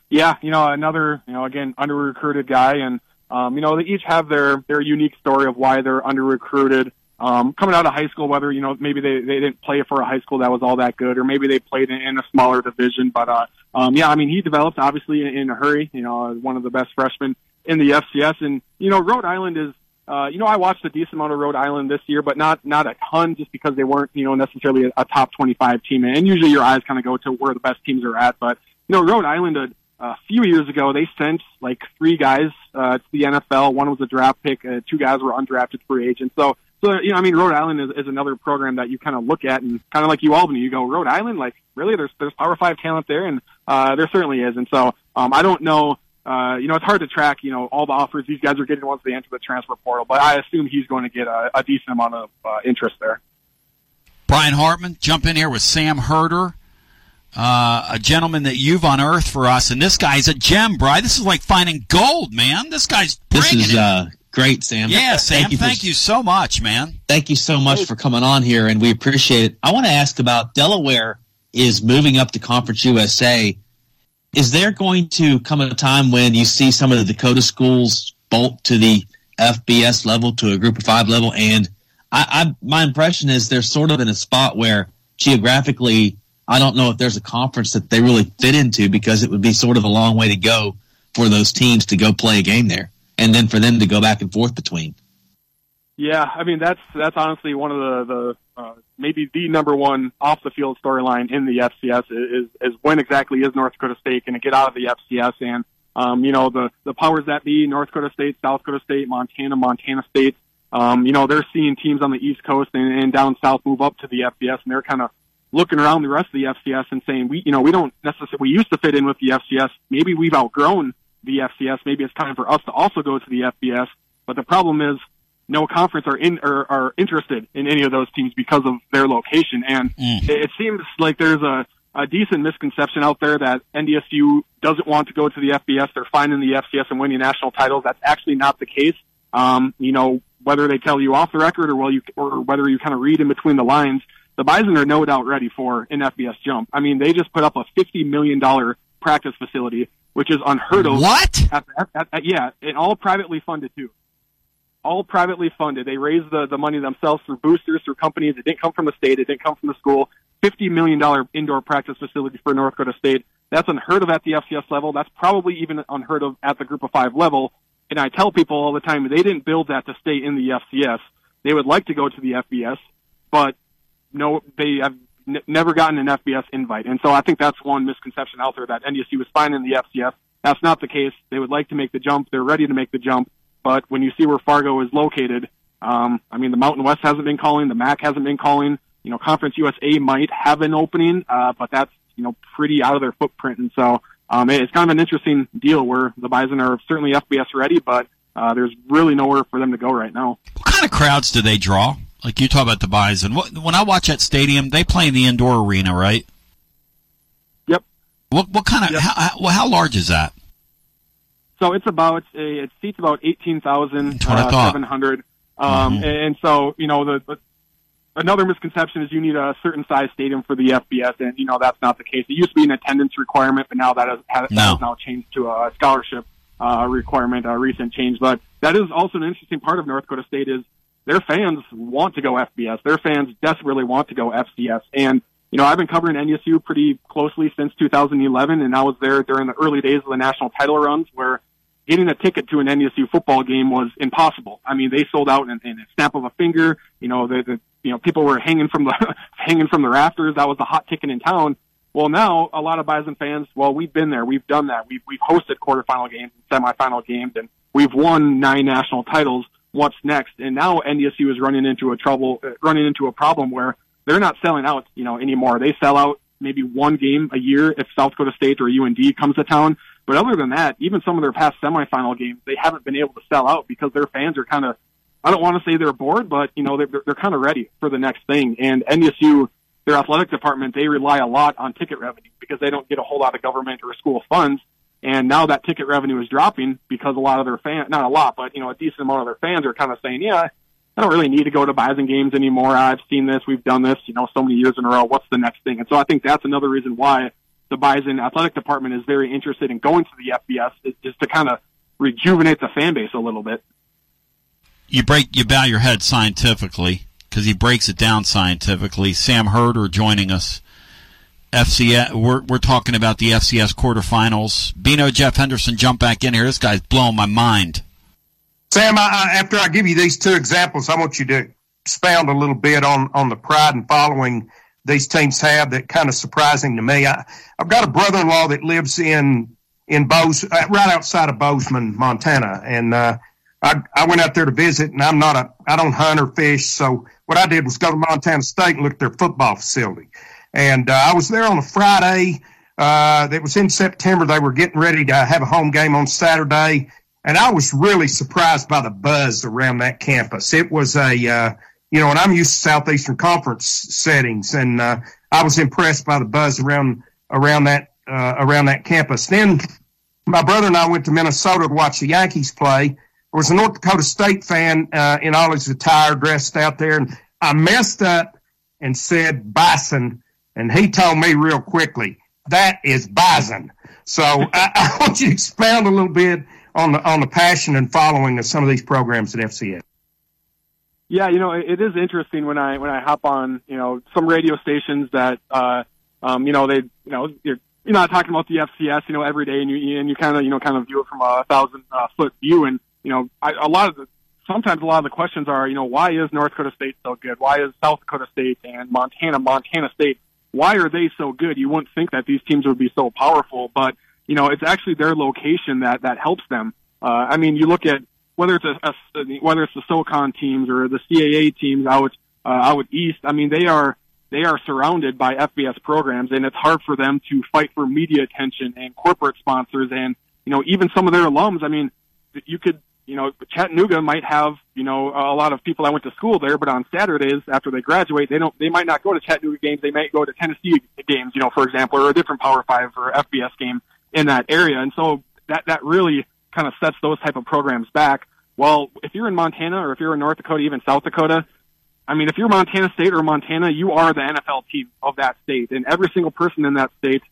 Yeah, you know, another, you know, again, under recruited guy, and um, you know, they each have their their unique story of why they're under recruited. Um, coming out of high school, whether you know maybe they they didn't play for a high school that was all that good, or maybe they played in, in a smaller division. But uh, um, yeah, I mean, he developed obviously in, in a hurry. You know, one of the best freshmen in the FCS, and you know, Rhode Island is uh, you know, I watched a decent amount of Rhode Island this year, but not not a ton, just because they weren't, you know, necessarily a, a top 25 team. And usually your eyes kind of go to where the best teams are at. But you know, Rhode Island a, a few years ago they sent like three guys uh, to the NFL. One was a draft pick. Uh, two guys were undrafted free agents. So, so you know, I mean, Rhode Island is, is another program that you kind of look at and kind of like you Albany, you go Rhode Island, like really, there's there's Power Five talent there, and uh, there certainly is. And so, um, I don't know uh, you know, it's hard to track, you know, all the offers these guys are getting once they enter the transfer portal, but I assume he's going to get a, a decent amount of uh, interest there. Brian Hartman, jump in here with Sam Herder, uh, a gentleman that you've unearthed for us, and this guy's a gem, Brian. This is like finding gold, man. This guy's this is it. uh, great, Sam. Yeah, Sam. Thank you, thank for, you so much, man. Thank you so much for coming on here, and we appreciate it. I want to ask about Delaware is moving up to Conference USA is there going to come a time when you see some of the Dakota schools bolt to the FBS level, to a group of five level? And I, I my impression is they're sort of in a spot where geographically, I don't know if there's a conference that they really fit into because it would be sort of a long way to go for those teams to go play a game there and then for them to go back and forth between. Yeah, I mean that's that's honestly one of the the uh, maybe the number one off the field storyline in the FCS is is when exactly is North Dakota State going to get out of the FCS and um, you know the the powers that be North Dakota State, South Dakota State, Montana, Montana State. Um, you know they're seeing teams on the East Coast and, and down south move up to the FCS and they're kind of looking around the rest of the FCS and saying we you know we don't necessarily we used to fit in with the FCS maybe we've outgrown the FCS maybe it's time for us to also go to the FBS but the problem is no conference are in or are interested in any of those teams because of their location. And mm. it seems like there's a, a decent misconception out there that NDSU doesn't want to go to the FBS. They're fine in the FCS and winning national titles. That's actually not the case. Um, you know, whether they tell you off the record or well you or whether you kind of read in between the lines, the Bison are no doubt ready for an FBS jump. I mean, they just put up a fifty million dollar practice facility, which is unheard of. What? At, at, at, yeah, and all privately funded too all privately funded. They raised the, the money themselves through boosters, through companies. It didn't come from the state. It didn't come from the school. $50 million indoor practice facility for North Dakota State. That's unheard of at the FCS level. That's probably even unheard of at the group of five level. And I tell people all the time, they didn't build that to stay in the FCS. They would like to go to the FBS, but no, they have n- never gotten an FBS invite. And so I think that's one misconception out there that NDSU was fine in the FCS. That's not the case. They would like to make the jump. They're ready to make the jump but when you see where Fargo is located, um, I mean, the Mountain West hasn't been calling, the MAC hasn't been calling. You know, Conference USA might have an opening, uh, but that's you know pretty out of their footprint, and so um, it's kind of an interesting deal where the Bison are certainly FBS ready, but uh, there's really nowhere for them to go right now. What kind of crowds do they draw? Like you talk about the Bison. When I watch that stadium, they play in the indoor arena, right? Yep. What what kind of yep. how, how, how large is that? So it's about a, it seats about eighteen thousand uh, seven hundred. Um, mm-hmm. and so you know the, the another misconception is you need a certain size stadium for the FBS, and you know that's not the case. It used to be an attendance requirement, but now that has, has, no. has now changed to a scholarship uh, requirement, a recent change. But that is also an interesting part of North Dakota State is their fans want to go FBS. Their fans desperately want to go FCS, and you know I've been covering NSU pretty closely since 2011, and I was there during the early days of the national title runs where getting a ticket to an NSU football game was impossible. I mean, they sold out in, in a snap of a finger. You know, the, the you know people were hanging from the hanging from the rafters. That was the hot ticket in town. Well, now a lot of Bison fans, well, we've been there, we've done that, we've we've hosted quarterfinal games and semifinal games, and we've won nine national titles. What's next? And now NDSU is running into a trouble, uh, running into a problem where they're not selling out, you know, anymore. They sell out maybe one game a year if South Dakota State or UND comes to town. But other than that, even some of their past semifinal games, they haven't been able to sell out because their fans are kind of I don't want to say they're bored, but you know they're they're kind of ready for the next thing. And NDSU, their athletic department, they rely a lot on ticket revenue because they don't get a whole lot of government or school funds. And now that ticket revenue is dropping because a lot of their fans, not a lot, but you know a decent amount of their fans are kind of saying, yeah, I don't really need to go to Bison games anymore. I've seen this, we've done this, you know, so many years in a row. What's the next thing? And so I think that's another reason why the Bison athletic department is very interested in going to the FBS is just to kind of rejuvenate the fan base a little bit you break you bow your head scientifically because he breaks it down scientifically. Sam Herder joining us. FCS, we're we're talking about the FCS quarterfinals. Bino Jeff Henderson jump back in here. This guy's blowing my mind. Sam, I, I, after I give you these two examples, I want you to expound a little bit on on the pride and following these teams have that kind of surprising to me. I, I've got a brother-in-law that lives in in Bose, uh, right outside of Bozeman, Montana, and uh, I, I went out there to visit and I'm not a, I don't hunt or fish. So what I did was go to Montana State and look at their football facility. And uh, I was there on a Friday. Uh, that was in September. They were getting ready to have a home game on Saturday. And I was really surprised by the buzz around that campus. It was a, uh, you know, and I'm used to Southeastern Conference settings, and uh, I was impressed by the buzz around around that uh, around that campus. Then my brother and I went to Minnesota to watch the Yankees play, there was a North Dakota State fan uh, in all his attire dressed out there, and I messed up and said bison, and he told me real quickly that is bison. So I, I, want you to expound a little bit on the on the passion and following of some of these programs at FCS. Yeah, you know, it, it is interesting when I when I hop on, you know, some radio stations that, uh, um, you know, they, you know, you're you're not talking about the FCS, you know, every day, and you and you kind of you know kind of view it from a thousand uh, foot view, and you know, I, a lot of the, sometimes a lot of the questions are, you know, why is North Dakota State so good? Why is South Dakota State and Montana, Montana State, why are they so good? You wouldn't think that these teams would be so powerful, but, you know, it's actually their location that, that helps them. Uh, I mean, you look at whether it's a, a whether it's the SoCon teams or the CAA teams out, uh, out east. I mean, they are, they are surrounded by FBS programs and it's hard for them to fight for media attention and corporate sponsors and, you know, even some of their alums. I mean, you could you know, Chattanooga might have, you know, a lot of people that went to school there, but on Saturdays after they graduate, they don't, they might not go to Chattanooga games. They might go to Tennessee games, you know, for example, or a different Power Five or FBS game in that area. And so that, that really kind of sets those type of programs back. Well, if you're in Montana or if you're in North Dakota, even South Dakota, I mean, if you're Montana State or Montana, you are the NFL team of that state, and every single person in that state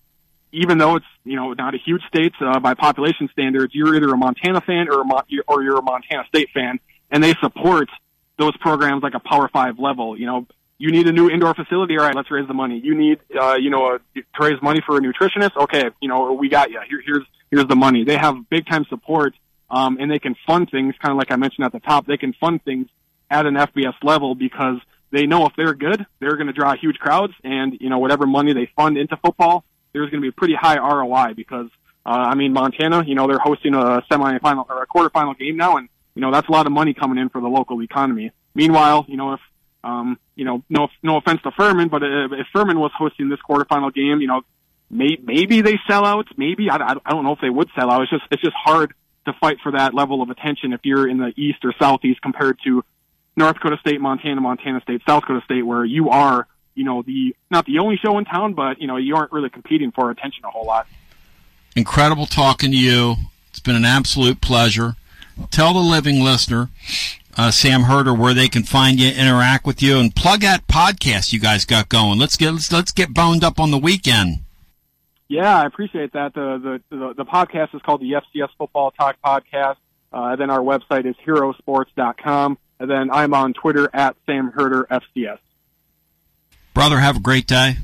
even though it's you know not a huge state uh, by population standards, you're either a Montana fan or a Mo- or you're a Montana State fan, and they support those programs like a Power Five level. You know, you need a new indoor facility. All right, let's raise the money. You need uh, you know a, to raise money for a nutritionist. Okay, you know we got you. Here, here's here's the money. They have big time support, um, and they can fund things kind of like I mentioned at the top. They can fund things at an FBS level because they know if they're good, they're going to draw huge crowds, and you know whatever money they fund into football there's going to be a pretty high ROI because, uh, I mean, Montana, you know, they're hosting a semifinal or a quarterfinal game now, and you know that's a lot of money coming in for the local economy. Meanwhile, you know, if um, you know, no no offense to Furman, but if, if Furman was hosting this quarterfinal game, you know, may, maybe they sell out. Maybe I, I, don't know if they would sell out. It's just it's just hard to fight for that level of attention if you're in the east or southeast compared to North Dakota State, Montana, Montana State, South Dakota State, where you are you know, the not the only show in town, but you know, you aren't really competing for attention a whole lot. Incredible talking to you. It's been an absolute pleasure. Tell the living listener, uh, Sam Herder, where they can find you, interact with you, and plug that podcast you guys got going. Let's get let's, let's get boned up on the weekend. Yeah, I appreciate that. The the the, the podcast is called the FCS Football Talk Podcast. Uh, then our website is herosports.com. And then I'm on Twitter at Sam Herder FCS. Brother, have a great day.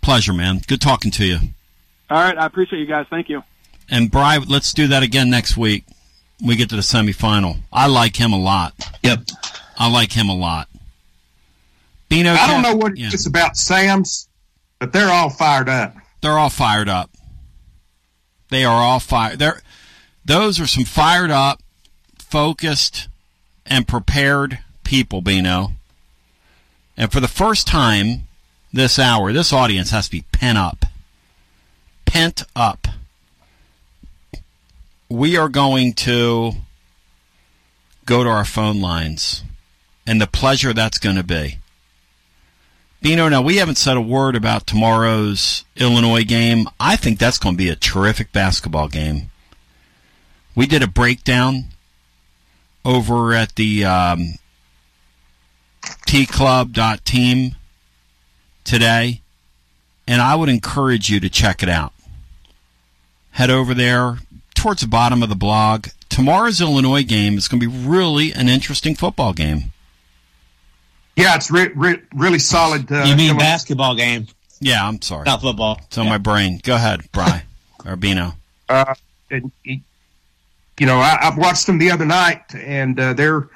Pleasure, man. Good talking to you. All right. I appreciate you guys. Thank you. And Bry, let's do that again next week. We get to the semifinal. I like him a lot. Yep. I like him a lot. Bino, I don't know what yeah. it's about Sam's, but they're all fired up. They're all fired up. They are all fired. They're, those are some fired up, focused, and prepared people, Bino. And for the first time this hour, this audience has to be pent up. Pent up. We are going to go to our phone lines and the pleasure that's going to be. Bino, now we haven't said a word about tomorrow's Illinois game. I think that's going to be a terrific basketball game. We did a breakdown over at the um, tclub.team today, and I would encourage you to check it out. Head over there towards the bottom of the blog. Tomorrow's Illinois game is going to be really an interesting football game. Yeah, it's re- re- really solid. Uh, you mean Illinois- basketball game? Yeah, I'm sorry. Not football. It's on my brain. Go ahead, Bry or Bino. Uh, and, you know, I, I watched them the other night, and uh, they're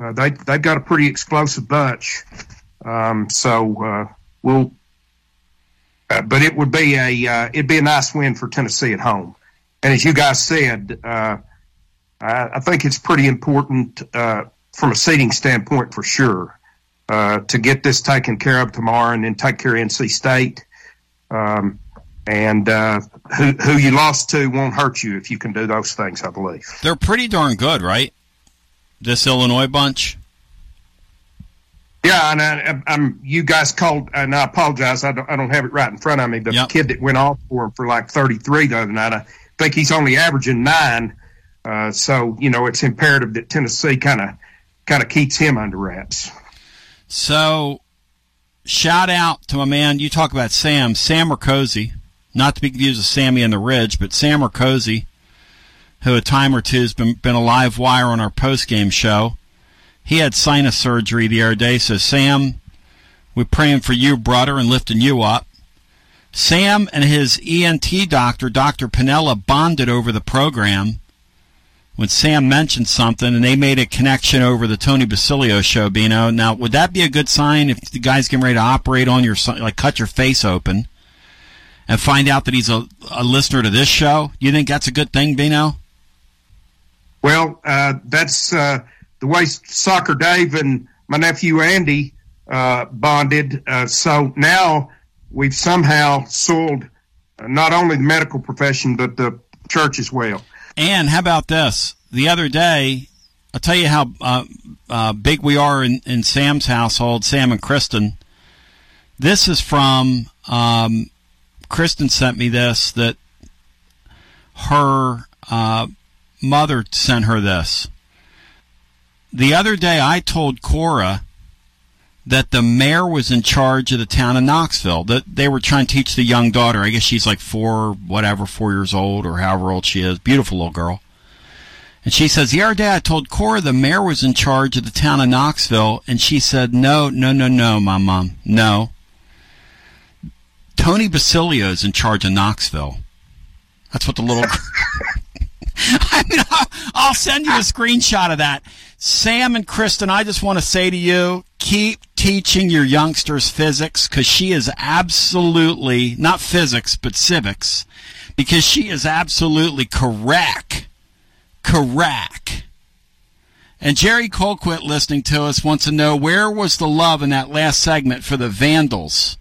uh, they they've got a pretty explosive bunch. Um, so uh, we'll, uh, but it would be a uh, it'd be a nice win for Tennessee at home. And as you guys said, uh, I, I think it's pretty important from a seating standpoint for sure to get this taken care of tomorrow, and then take care of NC State. Um, and uh, who who you lost to won't hurt you if you can do those things. I believe. They're pretty darn good, right? This Illinois bunch. Yeah, and I, I'm. You guys called, and I apologize. I don't. I don't have it right in front of me. But the kid that went off for him for like 33 the other night, I think he's only averaging nine. Uh, so you know, it's imperative that Tennessee kind of kind of keeps him under wraps. So, shout out to my man. You talk about Sam, Sam Mercosi, not to be confused with Sammy and the Ridge, but Sam Mercosi, who a time or two has been, been a live wire on our post game show. He had sinus surgery the other day, so Sam, we're praying for you, brother, and lifting you up. Sam and his ENT doctor, Dr. Pinella, bonded over the program when Sam mentioned something and they made a connection over the Tony Basilio show, Bino. Now, would that be a good sign if the guy's getting ready to operate on your, like cut your face open and find out that he's a, a listener to this show? You think that's a good thing, Bino? Well, uh, that's uh, the way Soccer Dave and my nephew Andy uh, bonded. Uh, so now we've somehow soiled uh, not only the medical profession but the church as well. And how about this? The other day, I'll tell you how uh, big we are in, in Sam's household, Sam and Kristen. This is from um, Kristen sent me this that her uh, mother sent her this. The other day, I told Cora that the mayor was in charge of the town of Knoxville. That they were trying to teach the young daughter. I guess she's like four, whatever, four years old or however old she is. Beautiful little girl. And she says, the other day I told Cora the mayor was in charge of the town of Knoxville. And she said, no, no, no, no, my mom. No. Tony Basilio is in charge of Knoxville. That's what the little. I mean, I'll, send you a screenshot of that. Sam and Kristen, I just want to say to you, keep teaching your youngsters physics because she is absolutely, not physics, but civics, because she is absolutely correct. Correct. And Jerry Colquitt listening to us wants to know where was the love in that last segment for the Vandals?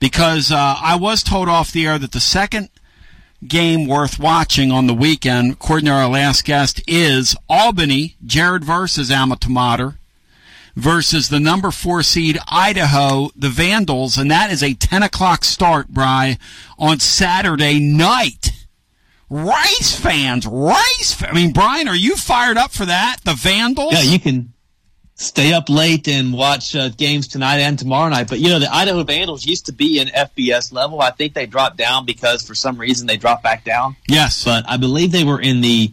Because uh, I was told off the air that the second game worth watching on the weekend, according to our last guest, is Albany, Jared versus alma versus the number four seed Idaho, the Vandals, and that is a 10 o'clock start, Bry, on Saturday night. Rice fans, Rice. I mean, Brian, are you fired up for that? The Vandals? Yeah, you can stay up late and watch uh, games tonight and tomorrow night. But you know, the Idaho Vandals used to be in FBS level. I think they dropped down because for some reason they dropped back down. Yes, but I believe they were in the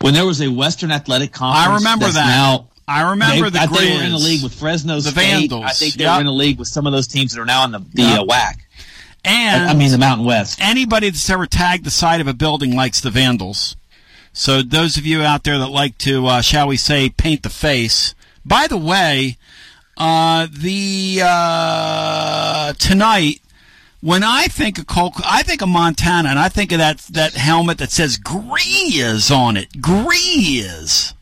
when there was a Western Athletic Conference. I remember that. Now, I remember they, the I think they were in the league with Fresno The State. Vandals. I think they Yep. were in the league with some of those teams that are now in the, the Yep. uh, WAC. And I mean the Mountain West. Anybody that's ever tagged the side of a building likes the Vandals. So those of you out there that like to, uh, shall we say, paint the face. By the way, uh, the uh, tonight when I think of Col- I think of Montana, and I think of that that helmet that says Griz on it. Griz.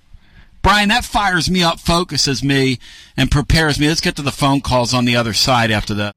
Brian, that fires me up, focuses me, and prepares me. Let's get to the phone calls on the other side after that.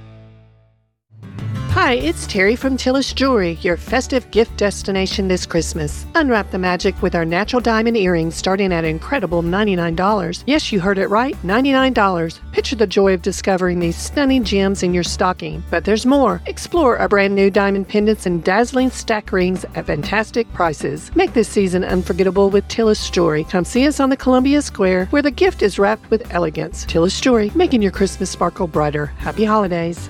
Hi, it's Terry from Tillis Jewelry, your festive gift destination this Christmas. Unwrap the magic with our natural diamond earrings starting at incredible $99. Yes, you heard it right, $99. Picture the joy of discovering these stunning gems in your stocking. But there's more. Explore our brand new diamond pendants and dazzling stack rings at fantastic prices. Make this season unforgettable with Tillis Jewelry. Come see us on the Columbia Square where the gift is wrapped with elegance. Tillis Jewelry, making your Christmas sparkle brighter. Happy holidays.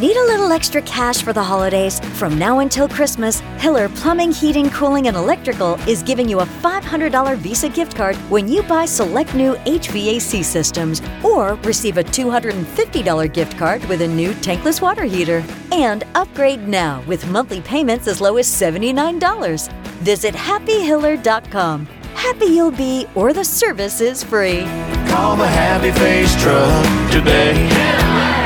Need a little extra cash for the holidays? From now until Christmas, Hiller Plumbing, Heating, Cooling, and Electrical is giving you a $500 Visa gift card when you buy select new HVAC systems or receive a $250 gift card with a new tankless water heater. And upgrade now with monthly payments as low as $79. Visit happyhiller.com. Happy you'll be, or the service is free. Call the Happy Face Truck today.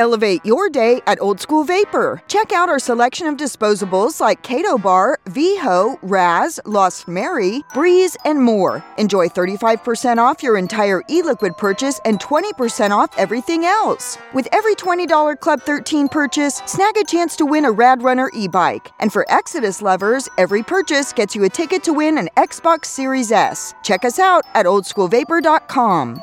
Elevate your day at Old School Vapor. Check out our selection of disposables like Kado Bar, VHO, Raz, Lost Mary, Breeze, and more. Enjoy 35% off your entire e liquid purchase and 20% off everything else. With every $20 Club 13 purchase, snag a chance to win a Rad Runner e bike. And for Exodus lovers, every purchase gets you a ticket to win an Xbox Series S. Check us out at oldschoolvapor.com.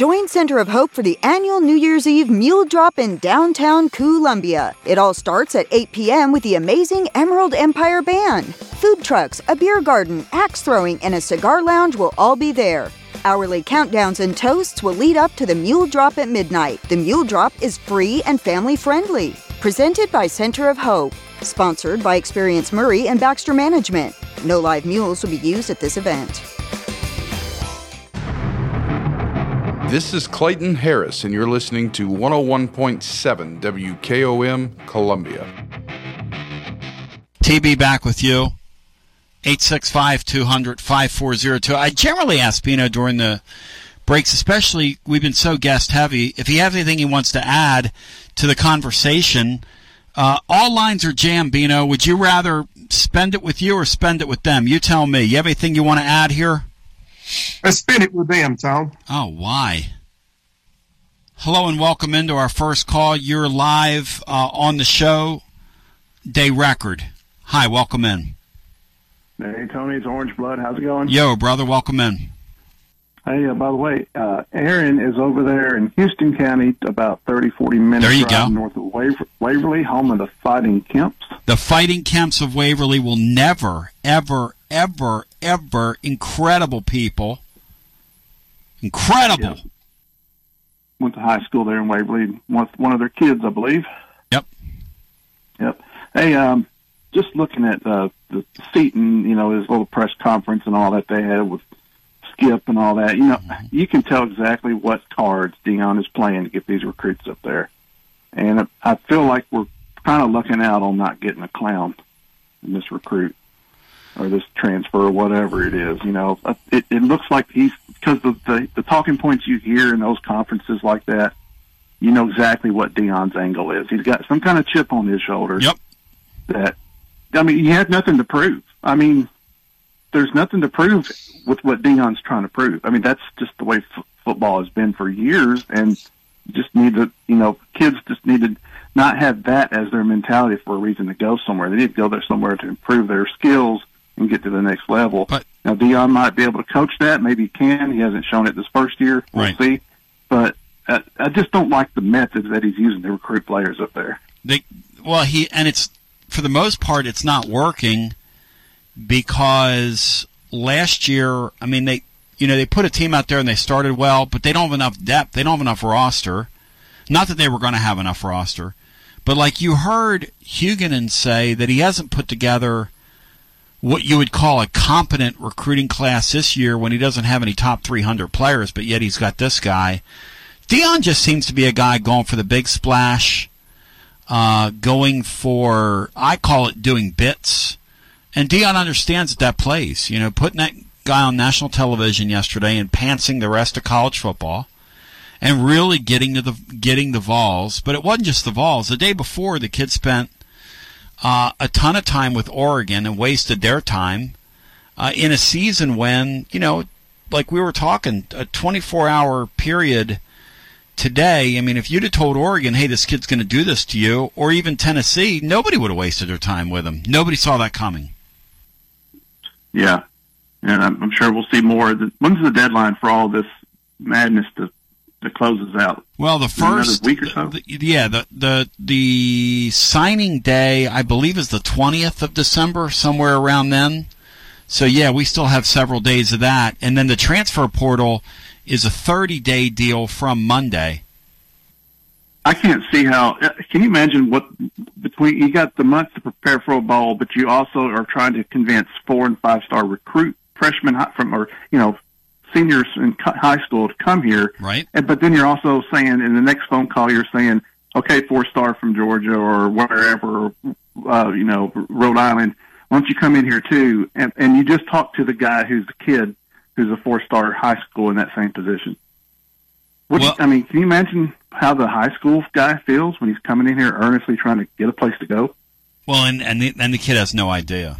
Join Center of Hope for the annual New Year's Eve Mule Drop in downtown Columbia. It all starts at 8 p.m. with the amazing Emerald Empire Band. Food trucks, a beer garden, axe throwing, and a cigar lounge will all be there. Hourly countdowns and toasts will lead up to the Mule Drop at midnight. The Mule Drop is free and family friendly. Presented by Center of Hope. Sponsored by Experience Maury and Baxter Management. No live mules will be used at this event. This is Clayton Harris, and you're listening to 101.7 WKOM Columbia. TB back with you. 865 200 5402. I generally ask Bino during the breaks, especially we've been so guest heavy, if he has anything he wants to add to the conversation. Uh, all lines are jammed, Bino. Would you rather spend it with you or spend it with them? You tell me. You have anything you want to add here? Let's spin it with them, Tom. Oh, why? Hello and welcome into our first call. You're live uh, on the show. Day record. Hi, welcome in. Hey, Tony, it's Orange Blood. How's it going? Yo, brother, welcome in. Hey, uh, by the way, uh, Erin is over there in Houston County, about 30, 40 minutes There you go. north of Waver- Waverly, home of the Fighting Kemps. The Fighting Camps of Waverly will never, ever, ever, ever, incredible people. Incredible. Went to high school there in Waverly. One, one of their kids, I believe. Yep. Yep. Hey, um, just looking at uh, the seating, you know, this little press conference and all that they had with Skip and all that. You know, you can tell exactly what cards Deion is playing to get these recruits up there. And I feel like we're kind of lucking out on not getting a clown in this recruit or this transfer or whatever it is. You know, Uh, it, it looks like he's because the, the the talking points you hear in those conferences like that you know exactly what Deion's angle is. He's got some kind of chip on his shoulder. Yep. That I mean, he had nothing to prove. I mean, there's nothing to prove with what Deion's trying to prove. I mean, that's just the way f- football has been for years, and just need to, you know, kids just need to not have that as their mentality for a reason to go somewhere. They need to go there somewhere to improve their skills and get to the next level. But now Deion might be able to coach that. Maybe he can. He hasn't shown it this first year. We'll Right. see. But uh, I just don't like the methods that he's using to recruit players up there. They well he and it's for the most part it's not working because last year I mean they you know they put a team out there and they started well but they don't have enough depth they don't have enough roster not that they were going to have enough roster but like you heard Huguenin say that he hasn't put together what you would call a competent recruiting class this year when he doesn't have any top 300 players but yet he's got this guy Deion just seems to be a guy going for the big splash uh, going for I call it doing bits. And Deion understands that that plays. You know, putting that guy on national television yesterday and pantsing the rest of college football, and really getting to the getting the Vols. But it wasn't just the Vols. The day before, the kid spent uh, a ton of time with Oregon and wasted their time uh, in a season when you know, like we were talking, a 24 hour period today, I mean, if you'd have told Oregon, hey, this kid's going to do this to you, or even Tennessee, nobody would have wasted their time with him. Nobody saw that coming. Yeah, and I'm, I'm sure we'll see more. When's the deadline for all this madness to to closes out? Well, the first week or so. the- yeah, the the the signing day, I believe, is the 20th of December, somewhere around then. So yeah, we still have several days of that, and then the transfer portal is a 30 day deal from Monday. I can't see how. uh, Can you imagine what between you got the month to prepare for a bowl, but you also are trying to convince four and five star recruit freshmen from or you know seniors in high school to come here, right? And but then you're also saying in the next phone call you're saying, okay, four star from Georgia or wherever, uh, you know, Rhode Island. Why don't you come in here too? And and you just talk to the guy who's the kid who's a four star high school in that same position. What I mean, can you imagine how the high school guy feels when he's coming in here earnestly trying to get a place to go? Well, and and the, and the kid has no idea,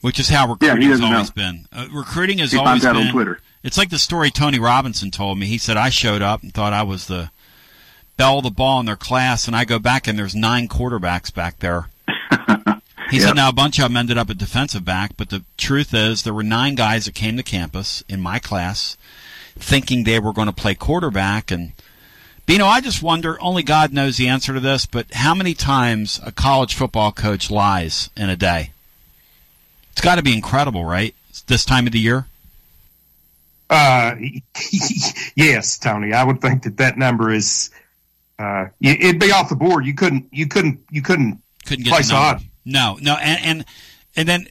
which is how Yeah, recruiting has doesn't always know. been. Uh, recruiting has He always been. on Twitter. It's like the story Tony Robinson told me. He said I showed up and thought I was the belle of the ball in their class, and I go back and there's nine quarterbacks back there. He Yep. said now a bunch of them ended up at defensive back, but the truth is there were nine guys that came to campus in my class thinking they were going to play quarterback and Bino, I just wonder, only God knows the answer to this, but how many times a college football coach lies in a day? It's got to be incredible, right? This time of the year? Uh, yes, Tony. I would think that that number is. Uh, it'd be off the board. You couldn't. You couldn't. You couldn't. Couldn't get place odd. No, no, and and and then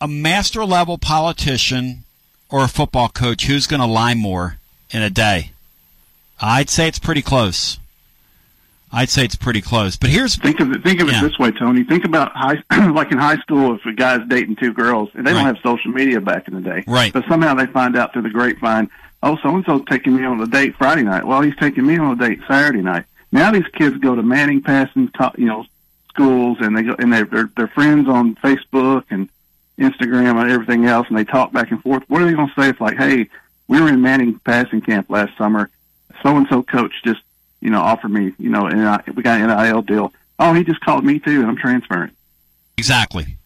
a master level politician or a football coach who's going to lie more in a day? I'd say it's pretty close. I'd say it's pretty close. But here's Think of it. Think of Yeah. it this way, Tony. Think about high, like in high school, if a guy's dating two girls, and they don't have social media back in the day, Right. But somehow they find out through the grapevine, oh, so and so's taking me on a date Friday night. Well, he's taking me on a date Saturday night. Now these kids go to Manning passing, you know, schools, and they go and they're they're, they're friends on Facebook and Instagram and everything else, and they talk back and forth. What are they going to say? It's like, hey, we were in Manning passing camp last summer. So and so coach just, you know, offered me, you know, and I, we got an NIL deal. Oh, he just called me too, and I'm transferring. exactly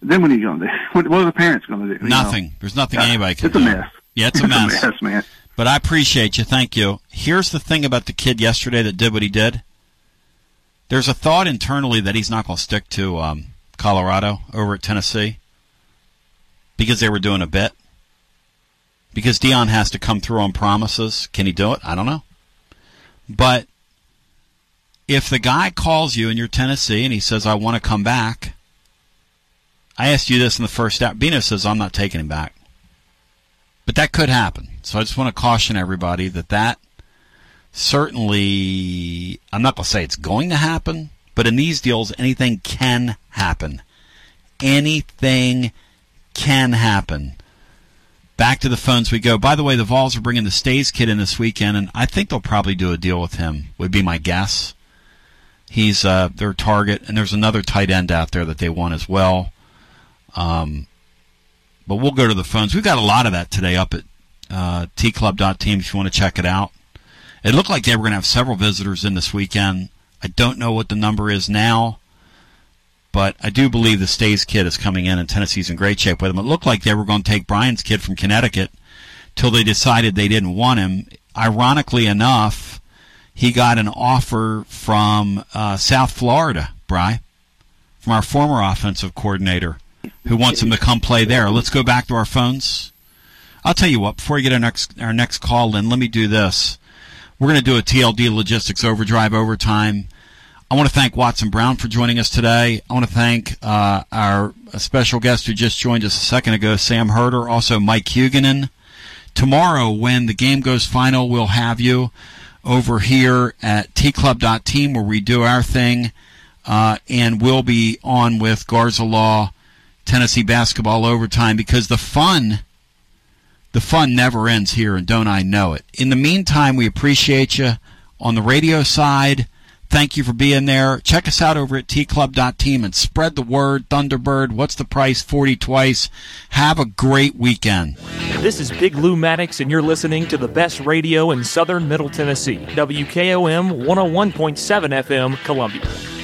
Then what are you going to do? What, what are the parents going to do? you know? nothing. There's nothing anybody can do. it's a mess. Yeah, it's a It's a mess. mess, man. But I appreciate you. Thank you. Here's the thing about the kid yesterday that did what he did. There's a thought internally that he's not going to stick to um, Colorado over at Tennessee because they were doing a bit. Because Deion has to come through on promises. Can he do it? I don't know. But if the guy calls you and you're Tennessee and he says, I want to come back, I asked you this in the first out. Bino says, I'm not taking him back. But that could happen. So I just want to caution everybody that that certainly, I'm not going to say it's going to happen, but in these deals, anything can happen. Anything can happen. Back to the phones we go. By the way, the Vols are bringing the Stays kid in this weekend, and I think they'll probably do a deal with him. Would be my guess. He's uh, their target, and there's another tight end out there that they want as well. Um, but we'll go to the phones. We've got a lot of that today up at uh, tclub.team if you want to check it out. It looked like they were going to have several visitors in this weekend. I don't know what the number is now, but I do believe the Stays kid is coming in, and Tennessee's in great shape with him. It looked like they were going to take Brian's kid from Connecticut till they decided they didn't want him. Ironically enough, he got an offer from uh, South Florida, Bry, from our former offensive coordinator, who wants him to come play there. Let's go back to our phones. I'll tell you what. Before we get our next our next call in, let me do this. We're going to do a TLD Logistics Overdrive overtime. I want to thank Watson Brown for joining us today. I want to thank uh, our special guest who just joined us a second ago, Sam Herder, also Mike Huguenin. Tomorrow, when the game goes final, we'll have you over here at tclub.team where we do our thing, uh, and we'll be on with Garza Law, Tennessee basketball overtime because the fun the fun never ends here, and don't I know it? In the meantime, we appreciate you on the radio side. Thank you for being there. Check us out over at tclub.team and spread the word. Thunderbird, what's the price? 40 twice. Have a great weekend. This is Big Lou Maddox, and you're listening to the best radio in southern Middle Tennessee. WKOM 101.7 FM, Columbia.